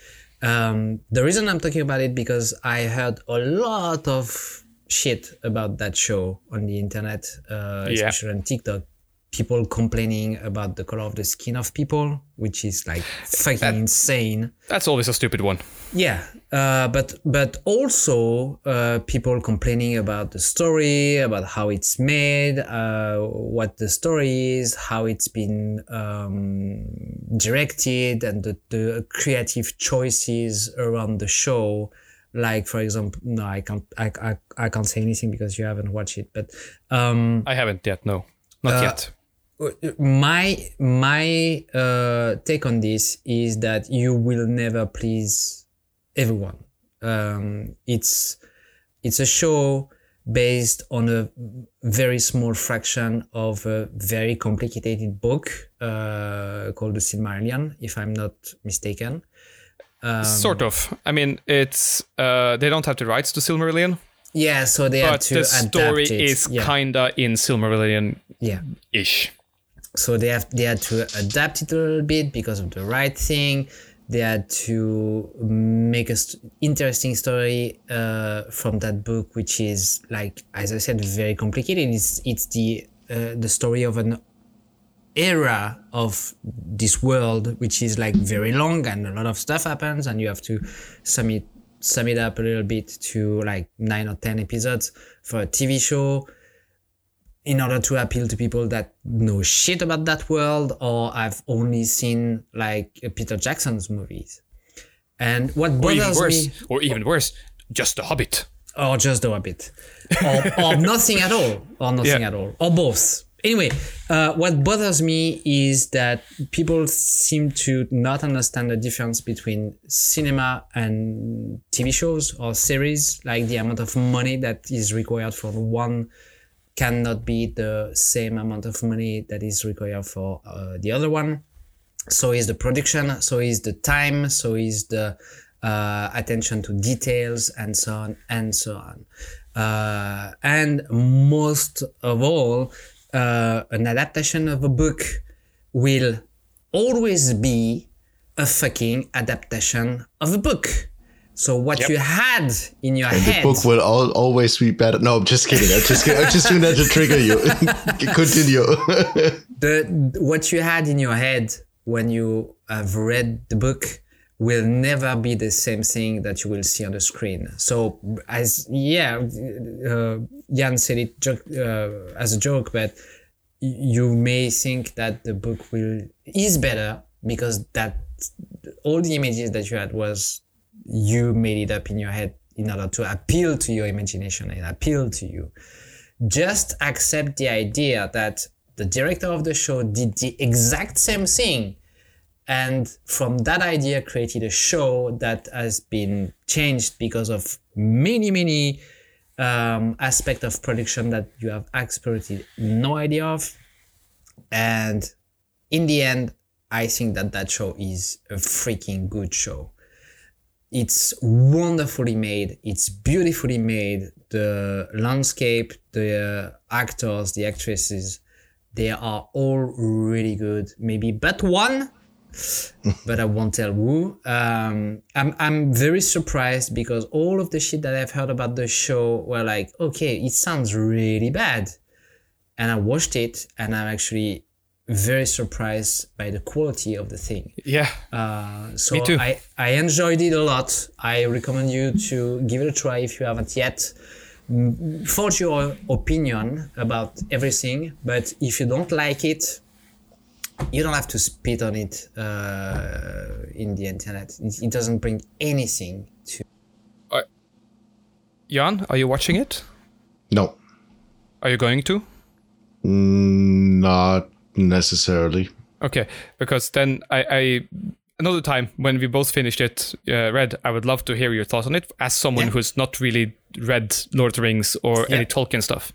Um, the reason I'm talking about it because I heard a lot of shit about that show on the internet, uh, Yeah. especially on TikTok. People complaining about the color of the skin of people, which is like fucking insane. That's always a stupid one. Yeah, uh, but but also uh, people complaining about the story, about how it's made, uh, what the story is, how it's been um, directed, and the, the creative choices around the show. Like for example, no, I can't, I, I, I can't say anything because you haven't watched it. But um, I haven't yet. No, not Uh, yet. My my uh, take on this is that you will never please everyone. Um, it's it's a show based on a very small fraction of a very complicated book uh, called the Silmarillion, if I'm not mistaken. Um, sort of. I mean, it's uh, they don't have the rights to Silmarillion, Yeah, so they but to the story is yeah. kinda in Silmarillion yeah. ish. So they have they had to adapt it a little bit because of the right thing. They had to make a st- interesting story uh, from that book which is like as i said very complicated. It's it's the uh, the story of an era of this world which is like very long and a lot of stuff happens and you have to sum it sum it up a little bit to like nine or ten episodes for a tv show in order to appeal to people that know shit about that world or I've only seen like Peter Jackson's movies. And what Or even bothers worse, me, or even worse, just the Hobbit. or just the Hobbit, or, or nothing at all, or nothing Yeah. at all, or both. Anyway, uh, what bothers me is that people seem to not understand the difference between cinema and TV shows or series. Like the amount of money that is required for one cannot be the same amount of money that is required for uh, the other one. So is the production, so is the time, so is the uh, attention to details, and so on and so on. Uh, and most of all, uh, an adaptation of a book will always be a fucking adaptation of a book. So what you had in your The head. The book will all, always be better. No, I'm just kidding. I'm just kidding. I'm just doing that to trigger you. Continue. the what you had in your head when you have read the book will never be the same thing that you will see on the screen. So as yeah, uh, Jan said it joke, uh, as a joke, but you may think that the book will is better because that all the images that you had was you made it up in your head in order to appeal to your imagination and appeal to you. Just accept the idea that the director of the show did the exact same thing and from that idea created a show that has been changed because of many many um, aspect of production that you have absolutely no idea of. And in the end i think that that show is a freaking good show it's wonderfully made. It's beautifully made. The landscape the actors the actresses they are all really good. Maybe but one but i won't tell who. Um, I'm, I'm very surprised because all of the shit that i've heard about the show were like okay it sounds really bad. And i watched it and i'm actually very surprised by the quality of the thing Yeah, uh, so Me too. I, I enjoyed it a lot. I recommend you to give it a try if you haven't yet. mm, forge your opinion about everything, but if you don't like it, you don't have to spit on it uh, in the internet. It, it doesn't bring anything to. Jan, are you watching it? No, Are you going to? Not necessarily. Okay, because then I, I another time when we both finished it, uh, read, I would love to hear your thoughts on it as someone Yeah. who's not really read Lord of the Rings or Yeah. any Tolkien stuff.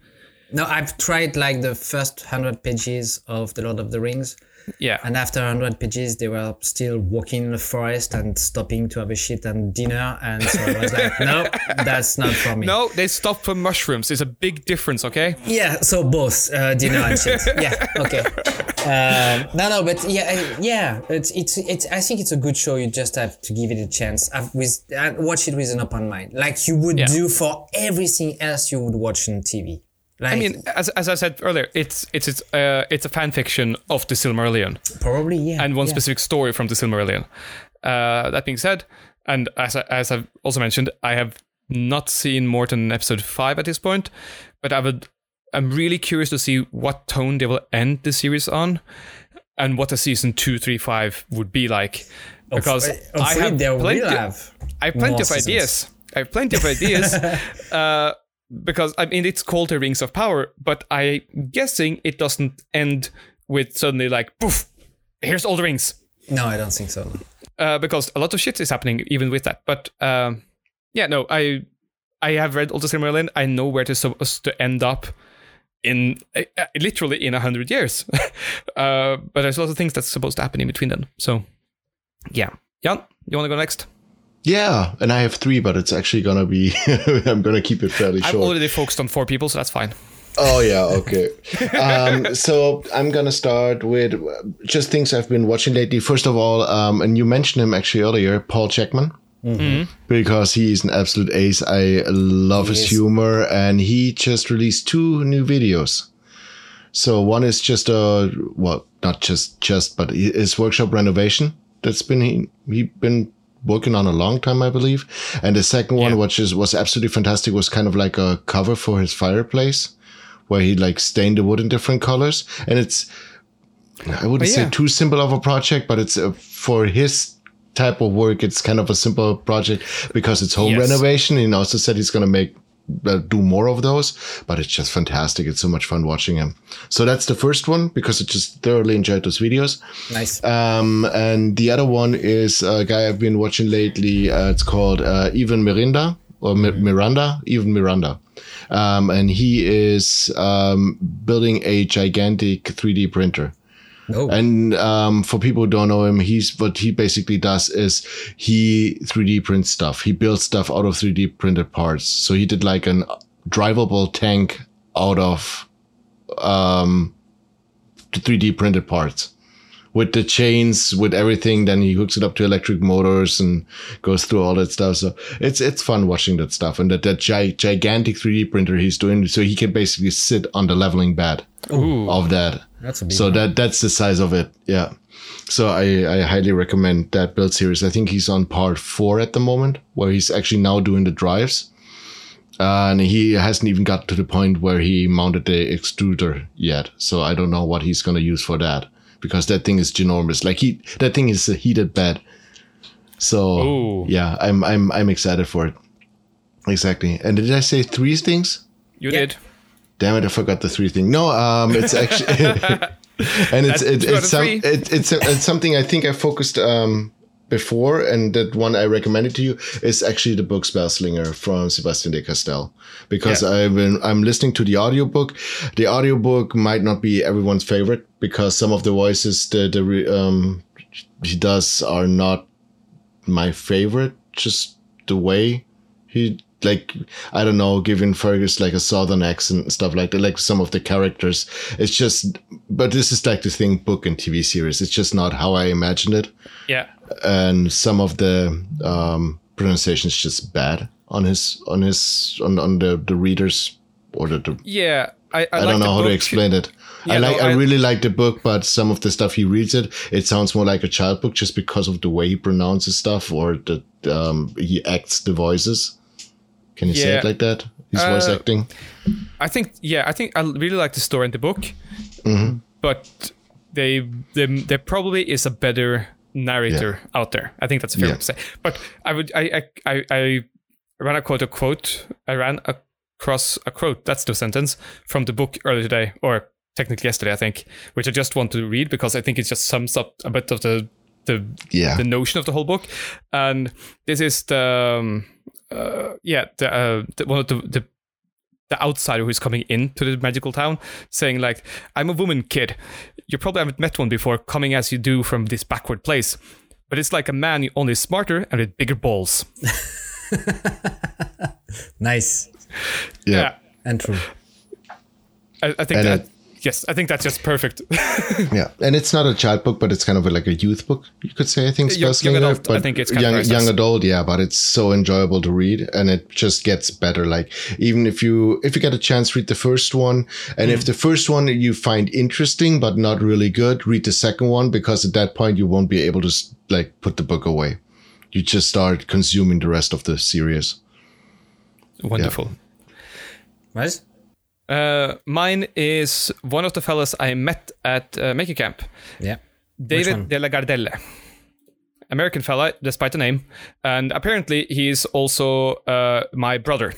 No, I've tried like the first hundred pages of the Lord of the Rings, Yeah, and after hundred pages, they were still walking in the forest and stopping to have a shit and dinner, and so I was like, no, that's not for me. no, they stop for mushrooms. It's a big difference. Okay. Yeah, so both uh, dinner and shit. Yeah, okay. Um, no, no, but yeah, yeah. It's it's it's. I think it's a good show. You just have to give it a chance. I've with I watch it with an open mind, like you would Yeah. do for everything else you would watch on TV. Like, I mean, as, as I said earlier, it's it's it's uh, it's a fan fiction of the Silmarillion probably yeah. and one yeah. specific story from the Silmarillion. Uh, that being said, and as I, as I've also mentioned, I have not seen more than episode five at this point, but I would I'm really curious to see what tone they will end the series on, and what a season two, three, five would be like. Because Hopefully- I have plenty, have. I have plenty of seasons. ideas. I have plenty of ideas. uh, because I mean, it's called the Rings of Power, but I'm guessing it doesn't end with suddenly like, poof, here's all the rings. No, I don't think so. Uh, because a lot of shit is happening even with that. But um, yeah, no, I I have read all the Silmarillion. I know where they're supposed to end up in uh, uh, literally in a hundred years. uh, but there's a lot of things that's supposed to happen in between then. So yeah, Jan, you want to go next? Yeah, and I have three, but it's actually gonna be. I'm gonna keep it fairly I'm short. already focused on four people, so that's fine. Oh yeah, okay. um, so I'm gonna start with uh, just things I've been watching lately. First of all, um, and you mentioned him actually earlier, Paul Jackman, because he's an absolute ace. I love his is. humor, and he just released two new videos. So one is just a well, not just just, but his workshop renovation that's been he he been working on a long time, I believe. And the second one, Yeah. which is was absolutely fantastic, was kind of like a cover for his fireplace, where he like stained the wood in different colors, and it's I wouldn't Oh, say too simple of a project, but it's uh, for his type of work. It's kind of a simple project because it's home Yes. renovation. He also said he's going to make do more of those, but it's just fantastic. It's so much fun watching him. So that's the first one because I just thoroughly enjoyed those videos. Nice. Um, and the other one is a guy I've been watching lately. Uh, it's called uh, Ivan Mirinda or Mi- Miranda, Ivan Miranda. Um, and he is um, building a gigantic 3D printer. Oh, And um, for people who don't know him, he's what he basically does is he 3D prints stuff. He builds stuff out of 3D printed parts. So he did like an drivable tank out of um, 3D printed parts with the chains, with everything. Then he hooks it up to electric motors and goes through all that stuff. So it's it's fun watching that stuff and that that gi- gigantic 3D printer he's doing. So he can basically sit on the leveling bed Ooh. of that. that's a So one. that that's the size of it. Yeah. So I, I highly recommend that build series. I think he's on part four at the moment, where he's actually now doing the drives. Uh, and he hasn't even got to the point where he mounted the extruder yet. So I don't know what he's gonna use for that because that thing is ginormous. Like he, that thing is a heated bed. So Ooh. yeah, I'm I'm I'm excited for it. Exactly. And did I say three things? You Yeah. did. Damn it! I forgot the three thing. No, um, it's actually, and it's it, it's some, it, it's it's something I think I focused um before, and that one I recommended to you is actually the book Spellslinger from Sebastien de Castell, because Yeah. I've been I'm listening to the audiobook. The audiobook might not be everyone's favorite because some of the voices the the um he does are not my favorite. Just the way he like I don't know, giving Ferius like a southern accent and stuff like that. Like some of the characters, it's just. But this is like the thing, book and TV series. It's just not how I imagined it, Yeah. and some of the um, pronunciation is just bad on his on his on on the the readers or the. the Yeah. I, I, I like don't know how to explain it. I Yeah, no, like. I, I- really like the book, but some of the stuff he reads it, it sounds more like a child book just because of the way he pronounces stuff or the um, he acts the voices. Can you say it like that? His voice Uh, acting. I think yeah, I think I really like the story and the book, Mm-hmm. but they, they there probably is a better narrator out there. I think that's a fair Yeah. to say. But I would I I I, I ran a quote a quote. I ran across a quote. That's the sentence from the book earlier today, or technically yesterday, I think, which I just want to read because I think it just sums up a bit of the the Yeah. the notion of the whole book. And this is the um, uh, yeah the, uh, the one of the, the the outsider who's coming into the magical town, saying like, "I'm a woman, kid. You probably haven't met one before, coming as you do from this backward place." But it's like a man, only smarter and with bigger balls. Nice yeah. and true. I, I think And that it- yes, I think that's just perfect. Yeah, and it's not a child book, but it's kind of like a youth book, you could say. I think, Young- young personally, adult, I think it's kind young nice. young adult, yeah. But it's so enjoyable to read, and it just gets better. Like even if you if you get a chance, read the first one, and Mm. if the first one you find interesting but not really good, read the second one because at that point you won't be able to like put the book away. You just start consuming the rest of the series. Wonderful. Right? Uh, mine is one of the fellas I met at uh, Maker Camp. Yeah. David de la Gardelle. American fella, despite the name. And apparently, he is also uh, my brother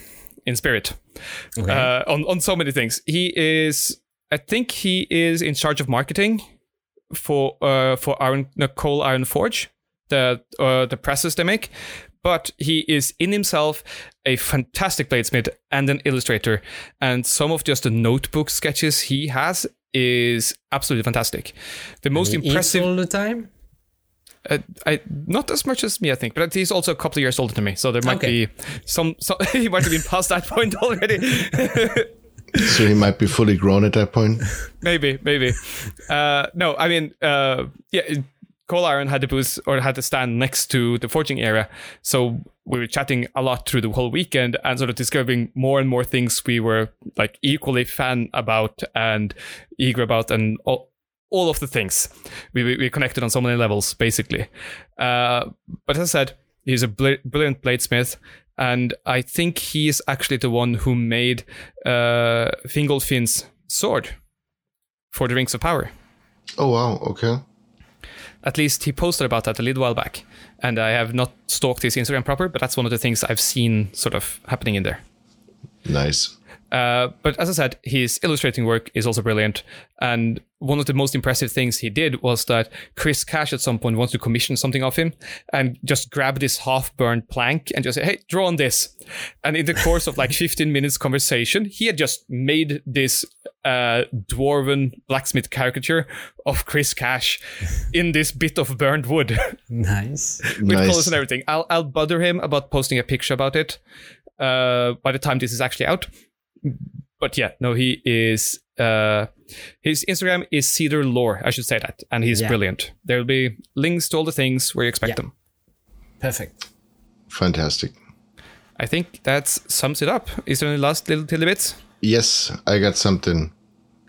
in spirit Okay. uh, on, on so many things. He is, I think he is in charge of marketing for uh, for Iron, no, Coal Iron Forge, the, uh, the presses they make. But he is in himself a fantastic bladesmith and an illustrator. And some of just the notebook sketches he has is absolutely fantastic. The most He eats impressive all the time. uh, I not as much as me, I think, but he's also a couple of years older than me, so there might Okay. be some. some he might have been past that point already. So he might be fully grown at that point. maybe, maybe. Uh, no, I mean, uh, yeah. Coal Iron had the booth or had the stand next to the forging area, so we were chatting a lot through the whole weekend and sort of discovering more and more things we were like equally fan about and eager about, and all, all of the things we we we connected on so many levels, basically. Uh, but as I said, he's a bl- brilliant bladesmith, and I think he is actually the one who made uh, Fingolfin's sword for the Rings of Power. Oh wow, okay. At least he posted about that a little while back, and I have not stalked his Instagram proper, but that's one of the things I've seen sort of happening in there. Nice. Uh, but as I said, his illustrating work is also brilliant. And one of the most impressive things he did was that Chris Cash at some point wanted to commission something of him and just grab this half burned plank and just say, hey, draw on this. And in the course of like 15 minutes conversation, he had just made this uh, dwarven blacksmith caricature of Chris Cash in this bit of burned wood. Nice. with Nice. colors and everything. I'll I'll bother him about posting a picture about it uh, by the time this is actually out. But yeah, no, he is. Uh, his Instagram is Cedar Lore. I should say that, and he's Yeah. brilliant. There will be links to all the things where you expect Yeah. them. Perfect. Fantastic. I think that sums it up. Is there any last little tidbits? Yes, I got something.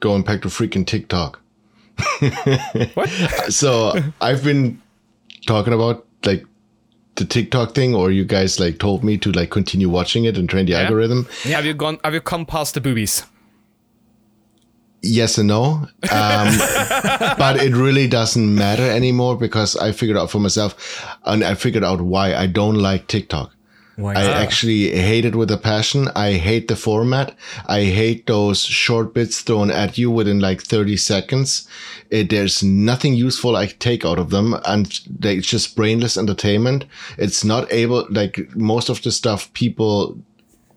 Going back to freaking TikTok. What? So I've been talking about like the TikTok thing, or you guys like told me to like continue watching it and train the algorithm. Have you gone? Have you come past the boobies? Yes and no, um, but it really doesn't matter anymore because I figured out for myself, and I figured out why I don't like TikTok. Why I actually hate it with a passion. I hate the format. I hate those short bits thrown at you within like 30 seconds. It, there's nothing useful I take out of them and they, it's just brainless entertainment. It's not able, like most of the stuff people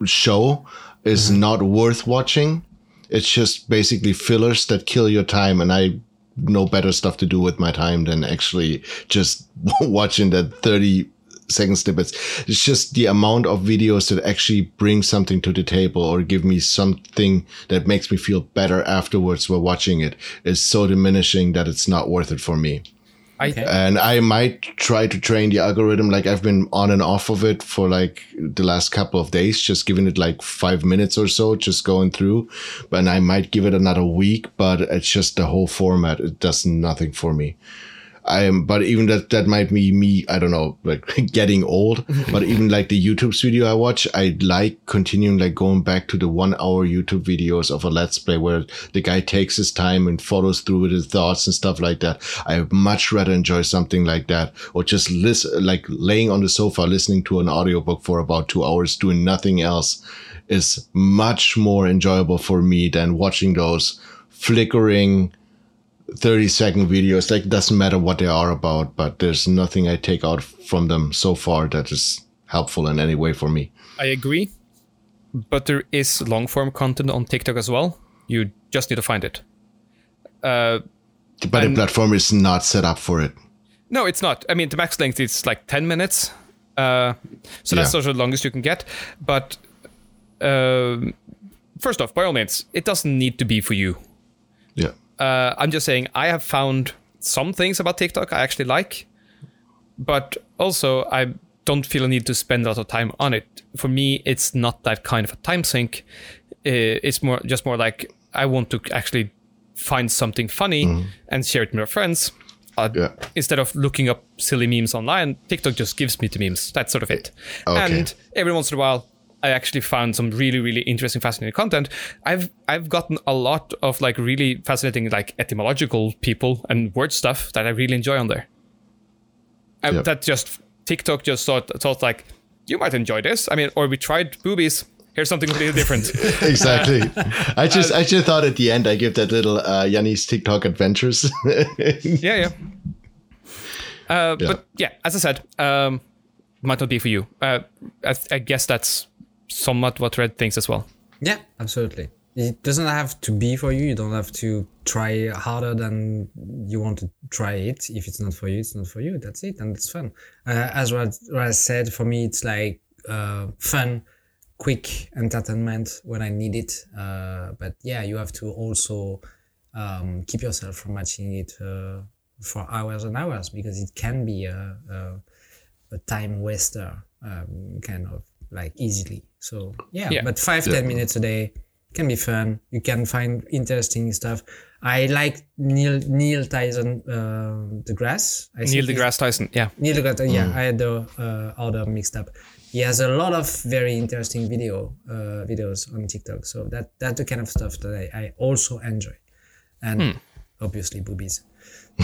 show is mm-hmm. not worth watching. It's just basically fillers that kill your time. And I know better stuff to do with my time than actually just watching that 30 second snippets. It's just the amount of videos that actually bring something to the table or give me something that makes me feel better afterwards while watching it is so diminishing that it's not worth it for me. Okay. And I might try to train the algorithm. Like I've been on and off of it for like the last couple of days, just giving it like five minutes or so, just going through. But I might give it another week, but it's just the whole format. It does nothing for me. I am, but even that, that might be me, I don't know, like getting old, but even like the YouTube video I watch, I like continuing, like going back to the one hour YouTube videos of a Let's Play where the guy takes his time and follows through with his thoughts and stuff like that. I much rather enjoy something like that or just listen, like laying on the sofa, listening to an audiobook for about two hours, doing nothing else is much more enjoyable for me than watching those flickering, 30 second videos like doesn't matter what they are about but there's nothing i take out from them so far that is helpful in any way for me I agree, but there is long form content on TikTok as well. You just need to find it. Uh, but the platform is not set up for it no, it's not. I mean, the max length is like 10 minutes. Uh, so that's Yeah. sort of the longest you can get. But um first off, by all means, it doesn't need to be for you. Uh, I'm just saying, I have found some things about TikTok I actually like, but also I don't feel a need to spend a lot of time on it. For me, it's not that kind of a time sink. Uh, It's more just more like I want to actually find something funny and share it with my friends. Uh, Yeah. Instead of looking up silly memes online, TikTok just gives me the memes. That's sort of it. Okay. And every once in a while, I actually found some really, really interesting, fascinating content. I've I've gotten a lot of like really fascinating like etymological people and word stuff that I really enjoy on there. Yep. that just TikTok just thought thought like you might enjoy this. I mean, or we tried boobies. Here's something completely different. exactly i just i just thought at the end i give that little uh yanni's tiktok adventures yeah, yeah. Uh, But yeah, as I said, um, might not be for you. Uh, I, I guess that's somewhat what Red thinks as well. Yeah, absolutely. It doesn't have to be for you. You don't have to try harder than you want to try it. If it's not for you, it's not for you. That's it, and it's fun. Uh, as what I said, for me, it's like uh, fun, quick entertainment when I need it. Uh, but yeah, you have to also um, keep yourself from watching it uh, for hours and hours because it can be a, a, a time waster, um, kind of like easily. So yeah, Yeah. but five ten minutes a day can be fun. You can find interesting stuff. I like Neil Neil Tyson uh, deGrasse. I Neil think he's- deGrasse Tyson. Yeah. Neil deGrasse. Yeah, I had the uh, order mixed up. He has a lot of very interesting video uh, videos on TikTok. So that that's the kind of stuff that I, I also enjoy, and obviously boobies.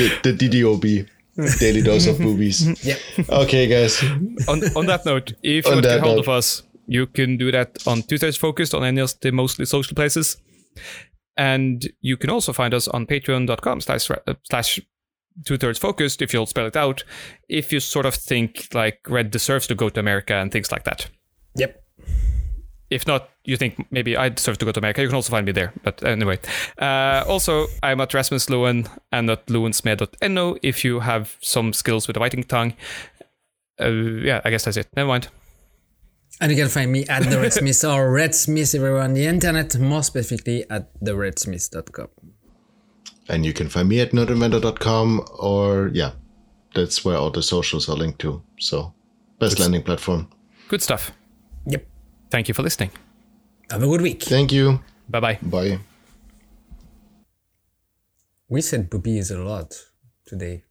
the, the ddob daily dose of boobies Yeah. okay guys on, on that note, if you want to get hold note. of us, you can do that on Two Thirds Focused on any of the mostly social places. And you can also find us on patreon.com slash uh, slash two thirds focused if you'll spell it out. If you sort of think like Red deserves to go to America and things like that. Yep. If not, you think maybe I deserve to go to America, you can also find me there. But anyway. Uh, also, I'm at Rasmus Lewin and at lewensmed.no if you have some skills with the writing tongue. Uh, yeah, I guess that's it. Never mind. And you can find me at the Red Smith or Red Smith everywhere on the internet, more specifically at theredsmith.com. and you can find me at nerdinventor.com or yeah that's where all the socials are linked to so best landing platform Good stuff. Yep. Thank you for listening. Have a good week. thank you Bye bye. bye We said boobies a lot today.